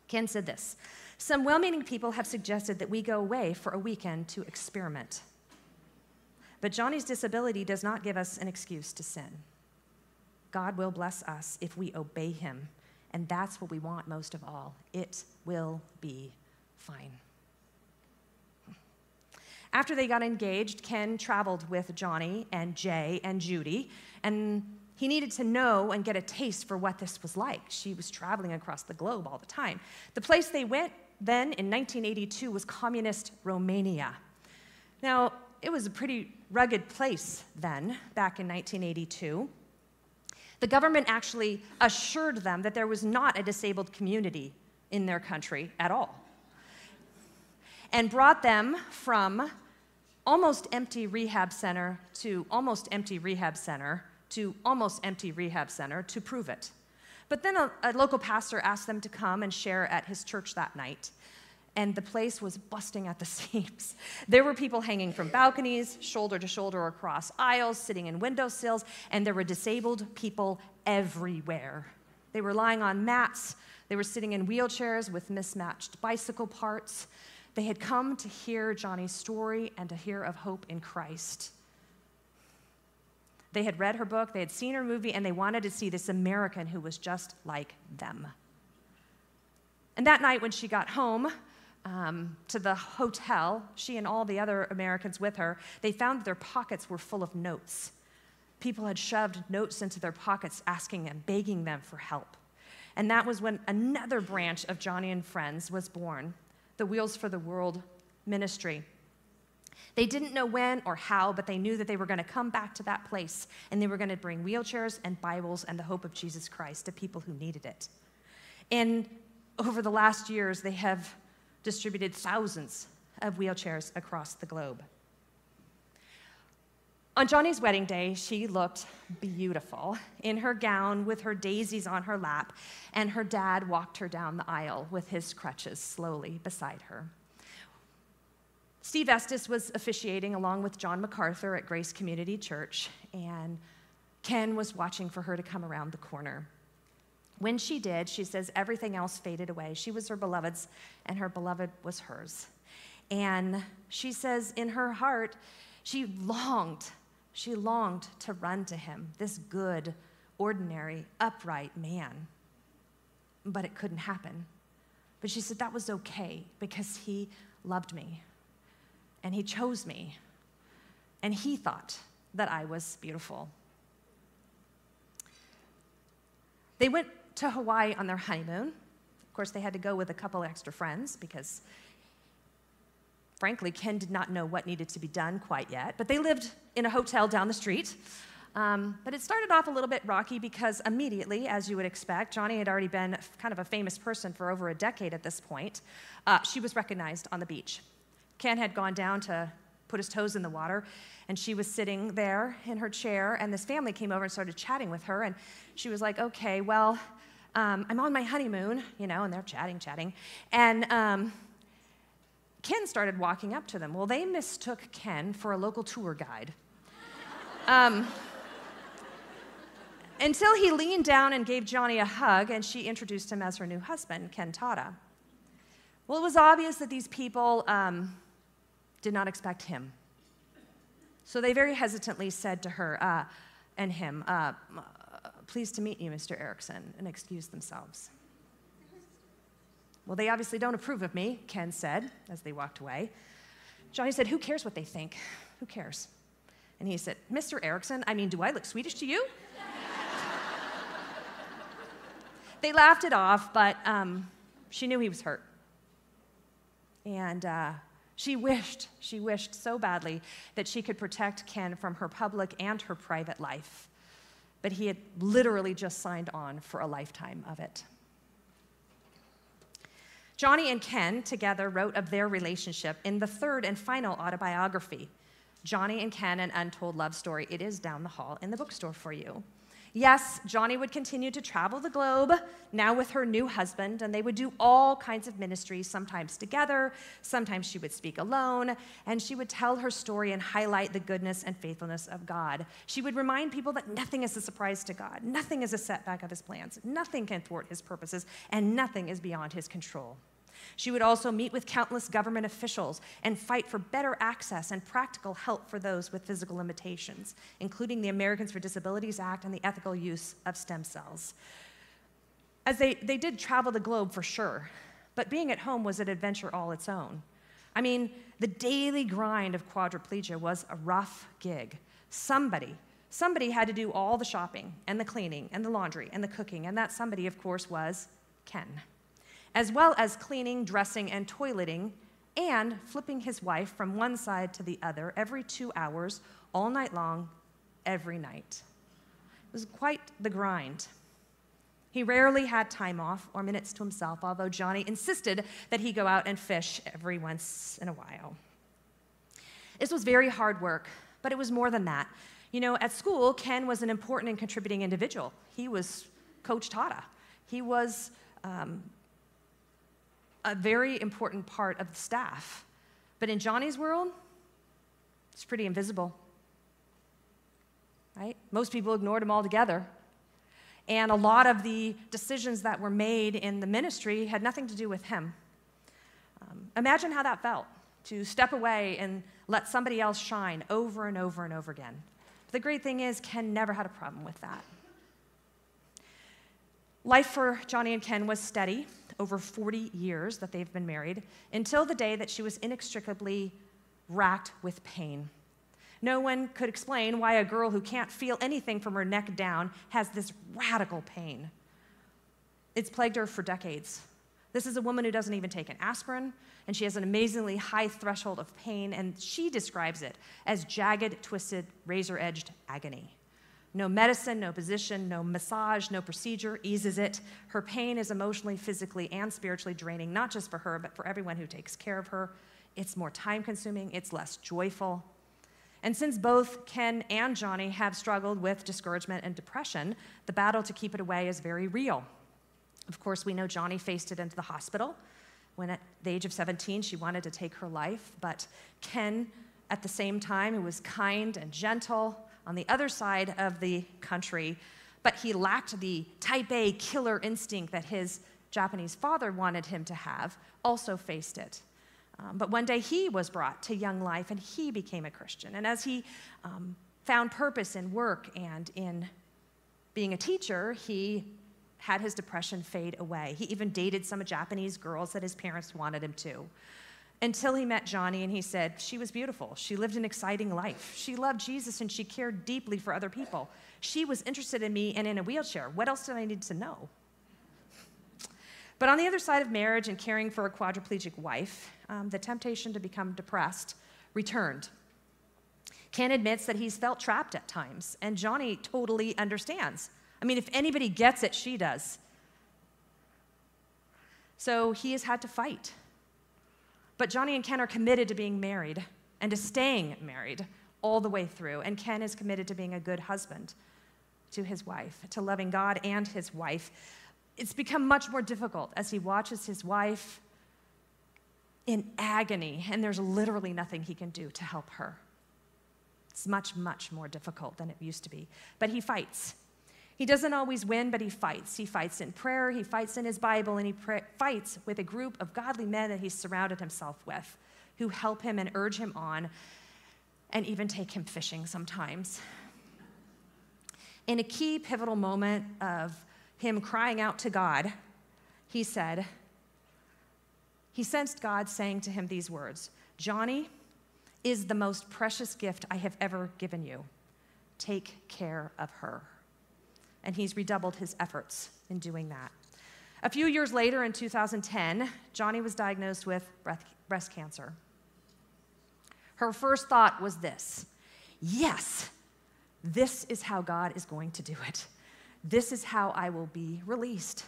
Ken said this Some well meaning people have suggested that we go away for a weekend to experiment. But Joni's disability does not give us an excuse to sin. God will bless us if we obey him. And that's what we want most of all. It will be fine. After they got engaged, Ken traveled with Joni and Jay and Judy, and he needed to know and get a taste for what this was like. She was traveling across the globe all the time. The place they went then in 1982 was communist Romania. Now, it was a pretty rugged place then, back in 1982. The government actually assured them that there was not a disabled community in their country at all and brought them from almost empty rehab center to almost empty rehab center to almost empty rehab center to prove it. But then a, a, local pastor asked them to come and share at his church that night and the place was busting at the seams. There were people hanging from balconies, shoulder to shoulder across aisles, sitting in windowsills, and there were disabled people everywhere. They were lying on mats, they were sitting in wheelchairs with mismatched bicycle parts. They had come to hear Joni's story and to hear of hope in Christ. They had read her book, they had seen her movie, and they wanted to see this American who was just like them. And that night, when she got home, um, to the hotel, she and all the other Americans with her, they found that their pockets were full of notes. People had shoved notes into their pockets asking them, begging them for help. And that was when another branch of Joni and Friends was born the Wheels for the World ministry. They didn't know when or how, but they knew that they were going to come back to that place and they were going to bring wheelchairs and Bibles and the hope of Jesus Christ to people who needed it. And over the last years, they have distributed thousands of wheelchairs across the globe. On Joni's wedding day, she looked beautiful in her gown with her daisies on her lap, and her dad walked her down the aisle with his crutches slowly beside her. Steve Estes was officiating along with John MacArthur at Grace Community Church, and Ken was watching for her to come around the corner. When she did, she says everything else faded away. She was her beloved's, and her beloved was hers. And she says in her heart, she longed, she longed to run to him, this good, ordinary, upright man. But it couldn't happen. But she said that was okay because he loved me and he chose me and he thought that I was beautiful. They went to Hawaii on their honeymoon. Of course, they had to go with a couple extra friends because, frankly, Ken did not know what needed to be done quite yet. But they lived in a hotel down the street. Um, but it started off a little bit rocky because immediately, as you would expect, Joni had already been kind of a famous person for over a decade at this point. Uh, she was recognized on the beach. Ken had gone down to put his toes in the water, and she was sitting there in her chair, and this family came over and started chatting with her, and she was like, Okay, well, um, I'm on my honeymoon, you know, and they're chatting, chatting. And um, Ken started walking up to them. Well, they mistook Ken for a local tour guide. Um, until he leaned down and gave Joni a hug, and she introduced him as her new husband, Ken Tada. Well, it was obvious that these people um, did not expect him. So they very hesitantly said to her uh, and him, uh, Pleased to meet you, Mr. Eareckson, and excused themselves. Well, they obviously don't approve of me, Ken said as they walked away. Joni said, Who cares what they think? Who cares? And he said, Mr. Eareckson, I mean, do I look Swedish to you? they laughed it off, but um, she knew he was hurt. And uh, she wished, she wished so badly that she could protect Ken from her public and her private life but he had literally just signed on for a lifetime of it. Joni and Ken together wrote of their relationship in the third and final autobiography, Joni and Ken, An Untold Love Story. It is down the hall in the bookstore for you. Yes, Joni would continue to travel the globe, now with her new husband, and they would do all kinds of ministries, sometimes together, sometimes she would speak alone, and she would tell her story and highlight the goodness and faithfulness of God. She would remind people that nothing is a surprise to God, nothing is a setback of his plans, nothing can thwart his purposes, and nothing is beyond his control. She would also meet with countless government officials and fight for better access and practical help for those with physical limitations, including the Americans for Disabilities Act and the ethical use of stem cells. As they, they did travel the globe for sure, but being at home was an adventure all its own. I mean, the daily grind of quadriplegia was a rough gig. Somebody, somebody had to do all the shopping and the cleaning and the laundry and the cooking, and that somebody, of course, was Ken as well as cleaning, dressing, and toileting, and flipping his wife from one side to the other every two hours, all night long, every night. It was quite the grind. He rarely had time off or minutes to himself, although Joni insisted that he go out and fish every once in a while. This was very hard work, but it was more than that. You know, at school, Ken was an important and contributing individual. He was Coach Tada. He was um, a very important part of the staff. But in Joni's world, it's pretty invisible. Right? Most people ignored him altogether. And a lot of the decisions that were made in the ministry had nothing to do with him. Um, imagine how that felt to step away and let somebody else shine over and over and over again. But the great thing is, Ken never had a problem with that. Life for Joni and Ken was steady over 40 years that they've been married until the day that she was inextricably racked with pain. No one could explain why a girl who can't feel anything from her neck down has this radical pain. It's plagued her for decades. This is a woman who doesn't even take an aspirin, and she has an amazingly high threshold of pain, and she describes it as jagged, twisted, razor edged agony. No medicine, no position, no massage, no procedure eases it. Her pain is emotionally, physically, and spiritually draining, not just for her, but for everyone who takes care of her. It's more time consuming, it's less joyful. And since both Ken and Joni have struggled with discouragement and depression, the battle to keep it away is very real. Of course, we know Joni faced it into the hospital when at the age of 17 she wanted to take her life, but Ken, at the same time, who was kind and gentle on the other side of the country, but he lacked the type A killer instinct that his Japanese father wanted him to have, also faced it. Um, but one day he was brought to young life and he became a Christian. And as he um, found purpose in work and in being a teacher, he had his depression fade away. He even dated some Japanese girls that his parents wanted him to. Until he met Joni and he said, She was beautiful. She lived an exciting life. She loved Jesus and she cared deeply for other people. She was interested in me and in a wheelchair. What else did I need to know? But on the other side of marriage and caring for a quadriplegic wife, um, the temptation to become depressed returned. Ken admits that he's felt trapped at times, and Joni totally understands. I mean, if anybody gets it, she does. So he has had to fight. But Joni and Ken are committed to being married and to staying married all the way through. And Ken is committed to being a good husband to his wife, to loving God and his wife. It's become much more difficult as he watches his wife in agony, and there's literally nothing he can do to help her. It's much, much more difficult than it used to be. But he fights. He doesn't always win, but he fights. He fights in prayer, he fights in his Bible, and he fights with a group of godly men that he's surrounded himself with who help him and urge him on and even take him fishing sometimes. In a key pivotal moment of him crying out to God, he said, he sensed God saying to him these words Joni is the most precious gift I have ever given you. Take care of her and he's redoubled his efforts in doing that. A few years later, in 2010, Joni was diagnosed with breast cancer. Her first thought was this Yes, this is how God is going to do it. This is how I will be released.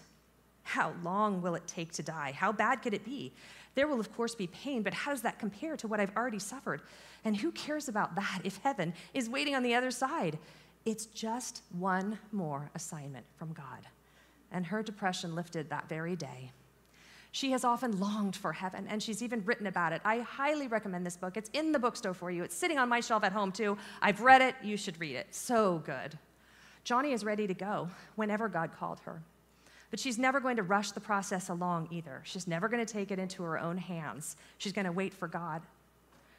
How long will it take to die? How bad could it be? There will, of course, be pain, but how does that compare to what I've already suffered? And who cares about that if heaven is waiting on the other side? It's just one more assignment from God. And her depression lifted that very day. She has often longed for heaven, and she's even written about it. I highly recommend this book. It's in the bookstore for you. It's sitting on my shelf at home, too. I've read it. You should read it. So good. Joni is ready to go whenever God called her. But she's never going to rush the process along either. She's never going to take it into her own hands. She's going to wait for God.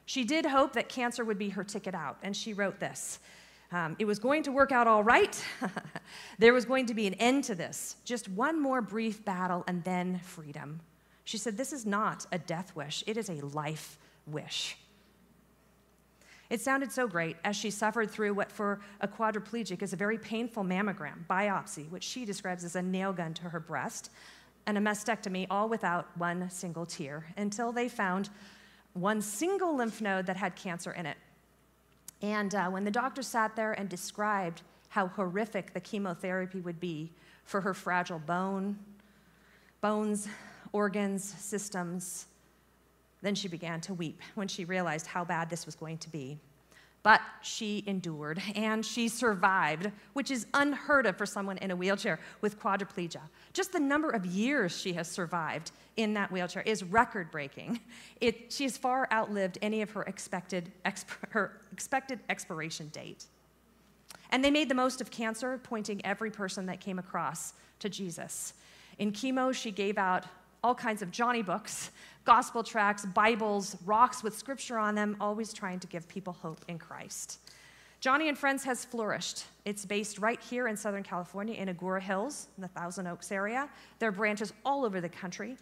She did hope that cancer would be her ticket out, and she wrote this um, it was going to work out all right. there was going to be an end to this. Just one more brief battle and then freedom. She said, This is not a death wish, it is a life wish. It sounded so great as she suffered through what for a quadriplegic is a very painful mammogram, biopsy, which she describes as a nail gun to her breast, and a mastectomy, all without one single tear, until they found one single lymph node that had cancer in it. And uh, when the doctor sat there and described how horrific the chemotherapy would be for her fragile bone, bones, organs, systems, then she began to weep when she realized how bad this was going to be. But she endured and she survived, which is unheard of for someone in a wheelchair with quadriplegia. Just the number of years she has survived in that wheelchair is record breaking. she has far outlived any of her expected, exp- her expected expiration date. And they made the most of cancer, pointing every person that came across to Jesus. In chemo, she gave out all kinds of Joni books, gospel tracts, Bibles, rocks with scripture on them, always trying to give people hope in Christ. Joni and Friends has flourished. It's based right here in Southern California in Agoura Hills, in the Thousand Oaks area. There are branches all over the country.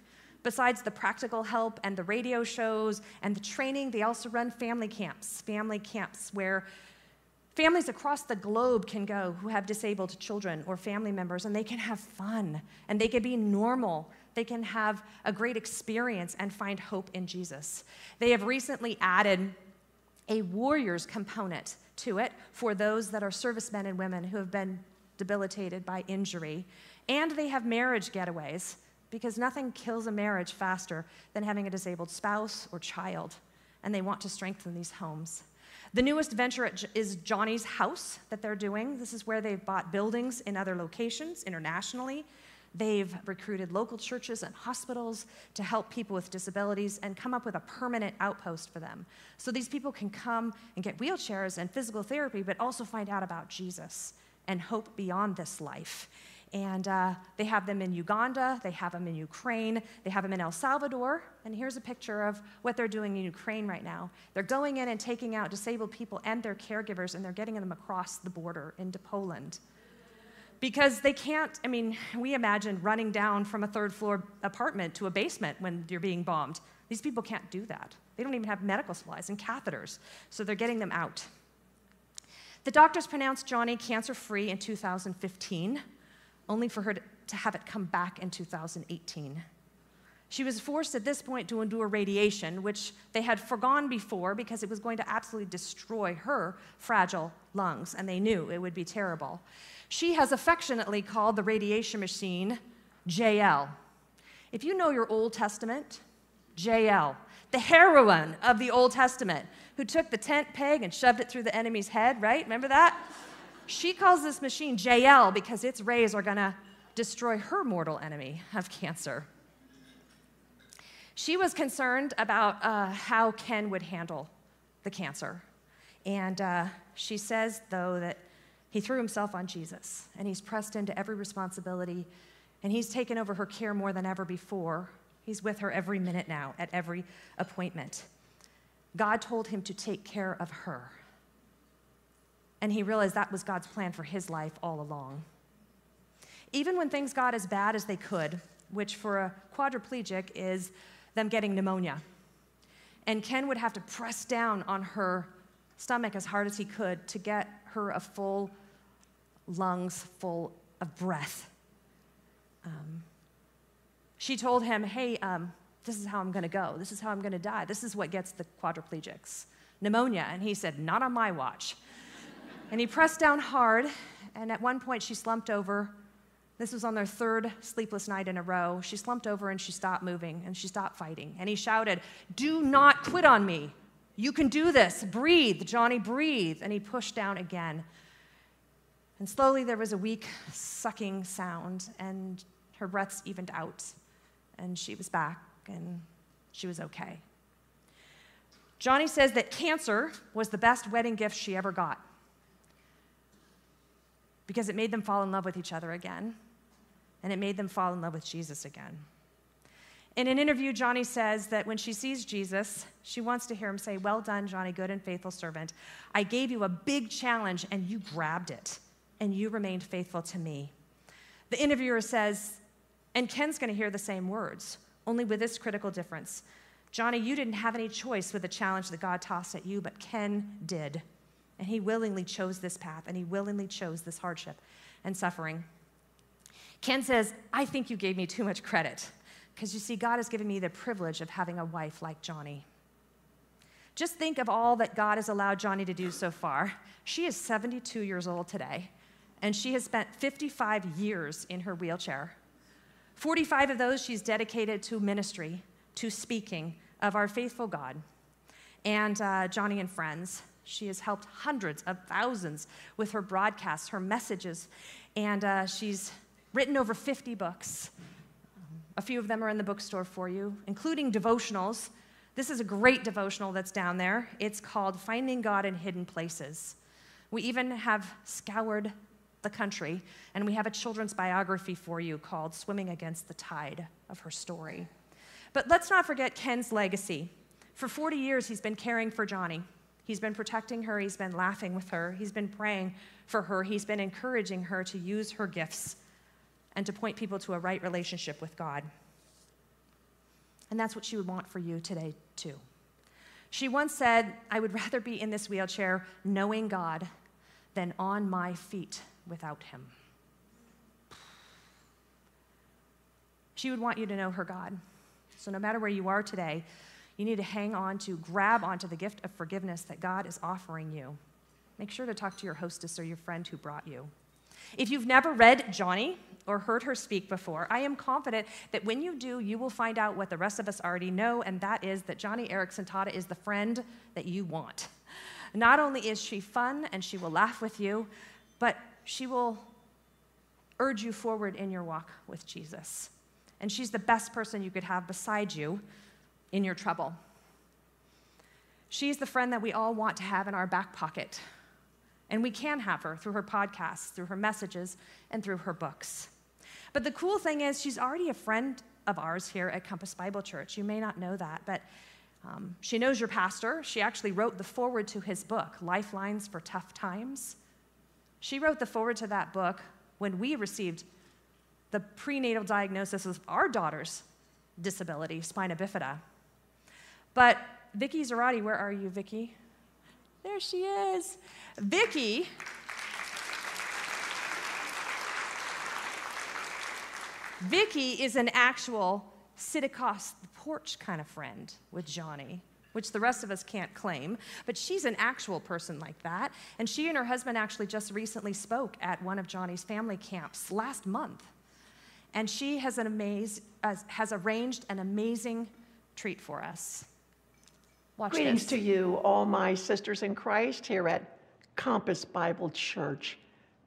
Besides the practical help and the radio shows and the training, they also run family camps, family camps where families across the globe can go who have disabled children or family members and they can have fun and they can be normal they can have a great experience and find hope in Jesus. They have recently added a warrior's component to it for those that are servicemen and women who have been debilitated by injury. And they have marriage getaways because nothing kills a marriage faster than having a disabled spouse or child. And they want to strengthen these homes. The newest venture is Joni's House that they're doing. This is where they've bought buildings in other locations internationally. They've recruited local churches and hospitals to help people with disabilities and come up with a permanent outpost for them. So these people can come and get wheelchairs and physical therapy, but also find out about Jesus and hope beyond this life. And uh, they have them in Uganda, they have them in Ukraine, they have them in El Salvador. And here's a picture of what they're doing in Ukraine right now. They're going in and taking out disabled people and their caregivers, and they're getting them across the border into Poland. Because they can't, I mean, we imagine running down from a third floor apartment to a basement when you're being bombed. These people can't do that. They don't even have medical supplies and catheters, so they're getting them out. The doctors pronounced Joni cancer free in 2015 only for her to have it come back in 2018. She was forced at this point to endure radiation, which they had forgone before because it was going to absolutely destroy her fragile lungs, and they knew it would be terrible. She has affectionately called the radiation machine Jael. If you know your Old Testament, Jael, the heroine of the Old Testament, who took the tent peg and shoved it through the enemy's head, right? Remember that? She calls this machine Jael because its rays are going to destroy her mortal enemy of cancer. She was concerned about uh, how Ken would handle the cancer. And uh, she says, though, that he threw himself on Jesus and he's pressed into every responsibility and he's taken over her care more than ever before. He's with her every minute now at every appointment. God told him to take care of her. And he realized that was God's plan for his life all along. Even when things got as bad as they could, which for a quadriplegic is them getting pneumonia, and Ken would have to press down on her stomach as hard as he could to get her a full lungs full of breath. Um, she told him, Hey, um, this is how I'm going to go. This is how I'm going to die. This is what gets the quadriplegics pneumonia. And he said, Not on my watch. And he pressed down hard, and at one point she slumped over. This was on their third sleepless night in a row. She slumped over and she stopped moving and she stopped fighting. And he shouted, Do not quit on me. You can do this. Breathe, Joni, breathe. And he pushed down again. And slowly there was a weak sucking sound, and her breaths evened out, and she was back, and she was okay. Joni says that cancer was the best wedding gift she ever got because it made them fall in love with each other again, and it made them fall in love with Jesus again. In an interview, Joni says that when she sees Jesus, she wants to hear him say, Well done, Joni, good and faithful servant. I gave you a big challenge and you grabbed it, and you remained faithful to me. The interviewer says, and Ken's going to hear the same words, only with this critical difference. Joni, you didn't have any choice with the challenge that God tossed at you, but Ken did. And he willingly chose this path, and he willingly chose this hardship and suffering. Ken says, I think you gave me too much credit, because you see, God has given me the privilege of having a wife like Joni. Just think of all that God has allowed Joni to do so far. She is 72 years old today, and she has spent 55 years in her wheelchair. 45 of those she's dedicated to ministry, to speaking of our faithful God and uh, Joni and Friends. She has helped hundreds of thousands with her broadcasts, her messages, and uh, she's written over 50 books. A few of them are in the bookstore for you, including devotionals. This is a great devotional that's down there. It's called Finding God in Hidden Places. We even have scoured the country, and we have a children's biography for you called Swimming Against the Tide of her story. But let's not forget Ken's legacy. For 40 years, he's been caring for Joni. He's been protecting her, he's been laughing with her, he's been praying for her, he's been encouraging her to use her gifts and to point people to a right relationship with God. And that's what she would want for you today, too. She once said, I would rather be in this wheelchair knowing God than on my feet without Him. She would want you to know her God. So, no matter where you are today, You need to hang on to, grab onto the gift of forgiveness that God is offering you. Make sure to talk to your hostess or your friend who brought you. If you've never read Joni or heard her speak before, I am confident that when you do, you will find out what the rest of us already know, and that is that Joni Eareckson Tada is the friend that you want. Not only is she fun and she will laugh with you, but she will urge you forward in your walk with Jesus. And she's the best person you could have beside you in your trouble. She's the friend that we all want to have in our back pocket. And we can have her through her podcasts, through her messages, and through her books. But the cool thing is, she's already a friend of ours here at Compass Bible Church. You may not know that, but um, she knows your pastor. She actually wrote the foreword to his book, Lifelines for Tough Times. She wrote the foreword to that book when we received the prenatal diagnosis of our daughter's disability, spina bifida. But Vicki Zarati, where are you, Vicki? There she is. Vicki. Vicki is an actual sit across the porch kind of friend with Joni, which the rest of us can't claim, but she's an actual person like that. And she and her husband actually just recently spoke at one of Joni's family camps last month. And she has, an amaze, uh, has arranged an amazing treat for us. Watch Greetings this. to you, all my sisters in Christ here at Compass Bible Church.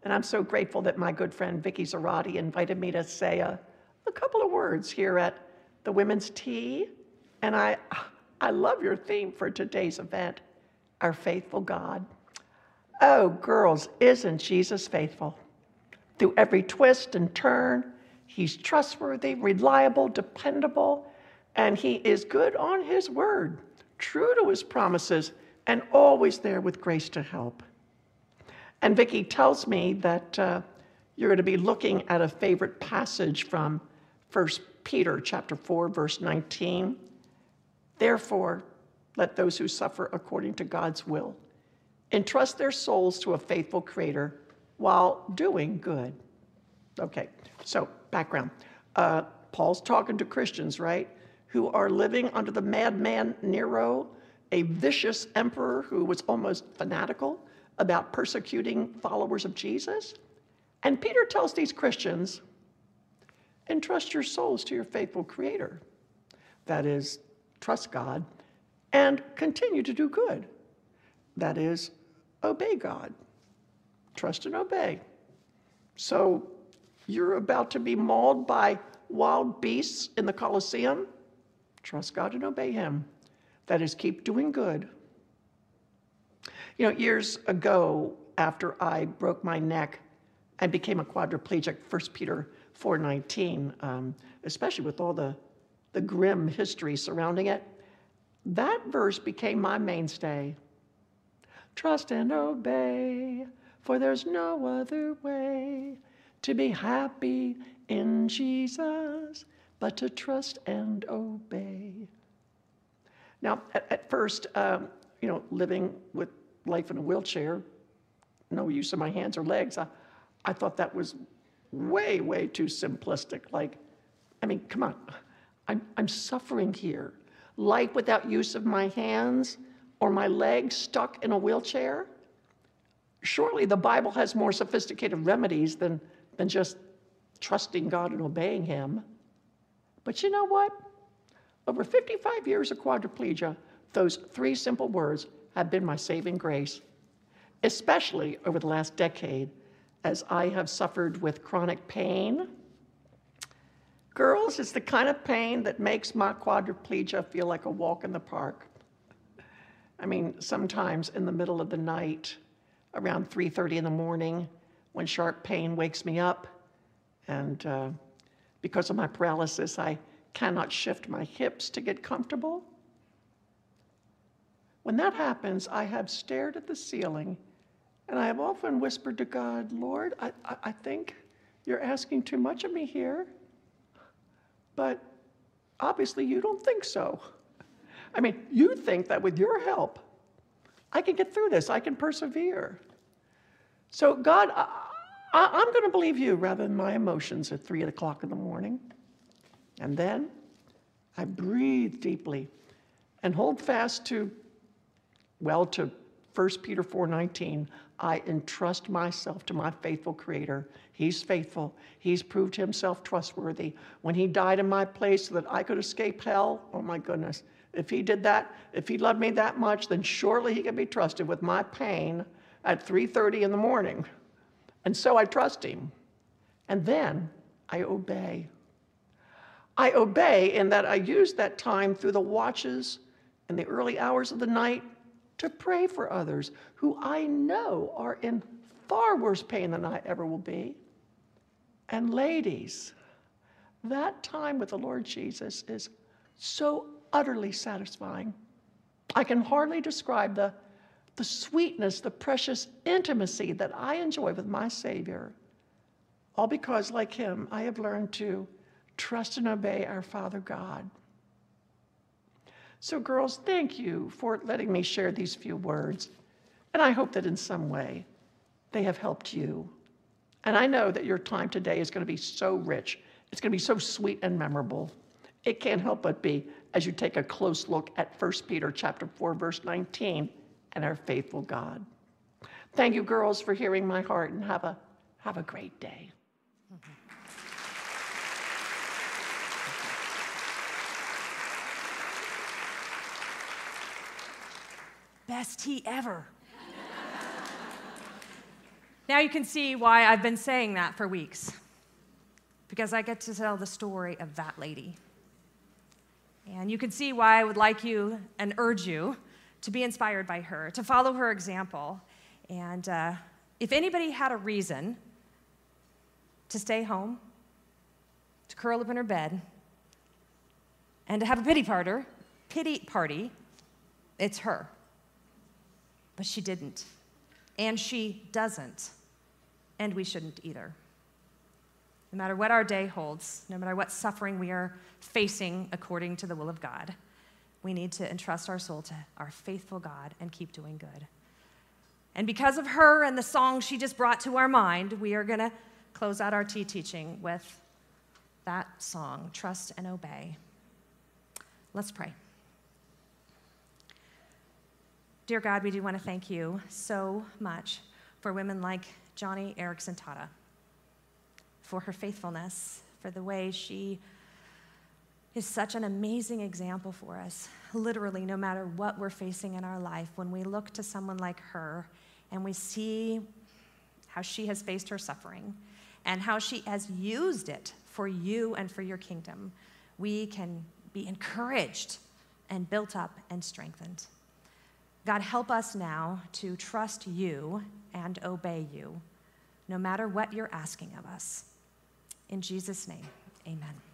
And I'm so grateful that my good friend Vicki Zarati invited me to say a, a couple of words here at the Women's Tea. And I, I love your theme for today's event, Our Faithful God. Oh, girls, isn't Jesus faithful? Through every twist and turn, he's trustworthy, reliable, dependable, and he is good on his word true to his promises, and always there with grace to help. And Vicki tells me that uh, you're going to be looking at a favorite passage from 1 Peter chapter 4, verse 19. Therefore, let those who suffer according to God's will entrust their souls to a faithful Creator while doing good. Okay, so background. Uh, Paul's talking to Christians, right? who are living under the madman Nero, a vicious emperor who was almost fanatical about persecuting followers of Jesus. And Peter tells these Christians, entrust your souls to your faithful Creator. That is, trust God and continue to do good. That is, obey God. Trust and obey. So you're about to be mauled by wild beasts in the Colosseum? Trust God and obey Him. That is, keep doing good. You know, years ago, after I broke my neck and became a quadriplegic, 1 Peter 4.19, um, especially with all the, the grim history surrounding it, that verse became my mainstay. Trust and obey, for there's no other way to be happy in Jesus but to trust and obey. Now, at, at first, um, you know, living with life in a wheelchair, no use of my hands or legs, I, I thought that was way, way too simplistic. Like, I mean, come on, I'm, I'm suffering here. Life without use of my hands or my legs stuck in a wheelchair? Surely the Bible has more sophisticated remedies than, than just trusting God and obeying Him. But you know what? Over 55 years of quadriplegia, those three simple words have been my saving grace, especially over the last decade as I have suffered with chronic pain. Girls, it's the kind of pain that makes my quadriplegia feel like a walk in the park. I mean, sometimes in the middle of the night, around 3:30 in the morning, when sharp pain wakes me up, and uh, because of my paralysis, I cannot shift my hips to get comfortable. When that happens, I have stared at the ceiling and I have often whispered to God, Lord, I, I, I think you're asking too much of me here, but obviously you don't think so. I mean, you think that with your help, I can get through this, I can persevere. So, God, I, am going to believe you rather than my emotions at three o'clock in the morning. And then I breathe deeply and hold fast to, well, to 1 Peter 4:19, I entrust myself to my faithful creator. He's faithful. He's proved himself trustworthy. When he died in my place so that I could escape hell, oh my goodness. If he did that, if he loved me that much, then surely he can be trusted with my pain at 3:30 in the morning. And so I trust him. And then I obey. I obey in that I use that time through the watches and the early hours of the night to pray for others who I know are in far worse pain than I ever will be. And ladies, that time with the Lord Jesus is so utterly satisfying. I can hardly describe the, the sweetness, the precious intimacy that I enjoy with my Savior. All because, like Him, I have learned to trust and obey our Father God. So, girls, thank you for letting me share these few words. And I hope that in some way they have helped you. And I know that your time today is going to be so rich, it's going to be so sweet and memorable. It can't help but be as you take a close look at 1 Peter chapter 4 verse 19 and our faithful God. Thank you girls for hearing my heart and have a have a great day. Best tea ever. now you can see why I've been saying that for weeks. Because I get to tell the story of that lady. And you can see why I would like you and urge you to be inspired by her, to follow her example. And uh, if anybody had a reason to stay home, to curl up in her bed, and to have a pity party, pity party, it's her. But she didn't. And she doesn't. And we shouldn't either. No matter what our day holds, no matter what suffering we are facing according to the will of God, we need to entrust our soul to our faithful God and keep doing good. And because of her and the song she just brought to our mind, we are going to close out our tea teaching with that song, Trust and Obey. Let's pray. Dear God, we do want to thank you so much for women like Joni Eareckson Tada, for her faithfulness, for the way she is such an amazing example for us. Literally, no matter what we're facing in our life, when we look to someone like her and we see how she has faced her suffering and how she has used it for you and for your kingdom, we can be encouraged and built up and strengthened. God, help us now to trust you and obey you, no matter what you're asking of us. In Jesus' name, amen.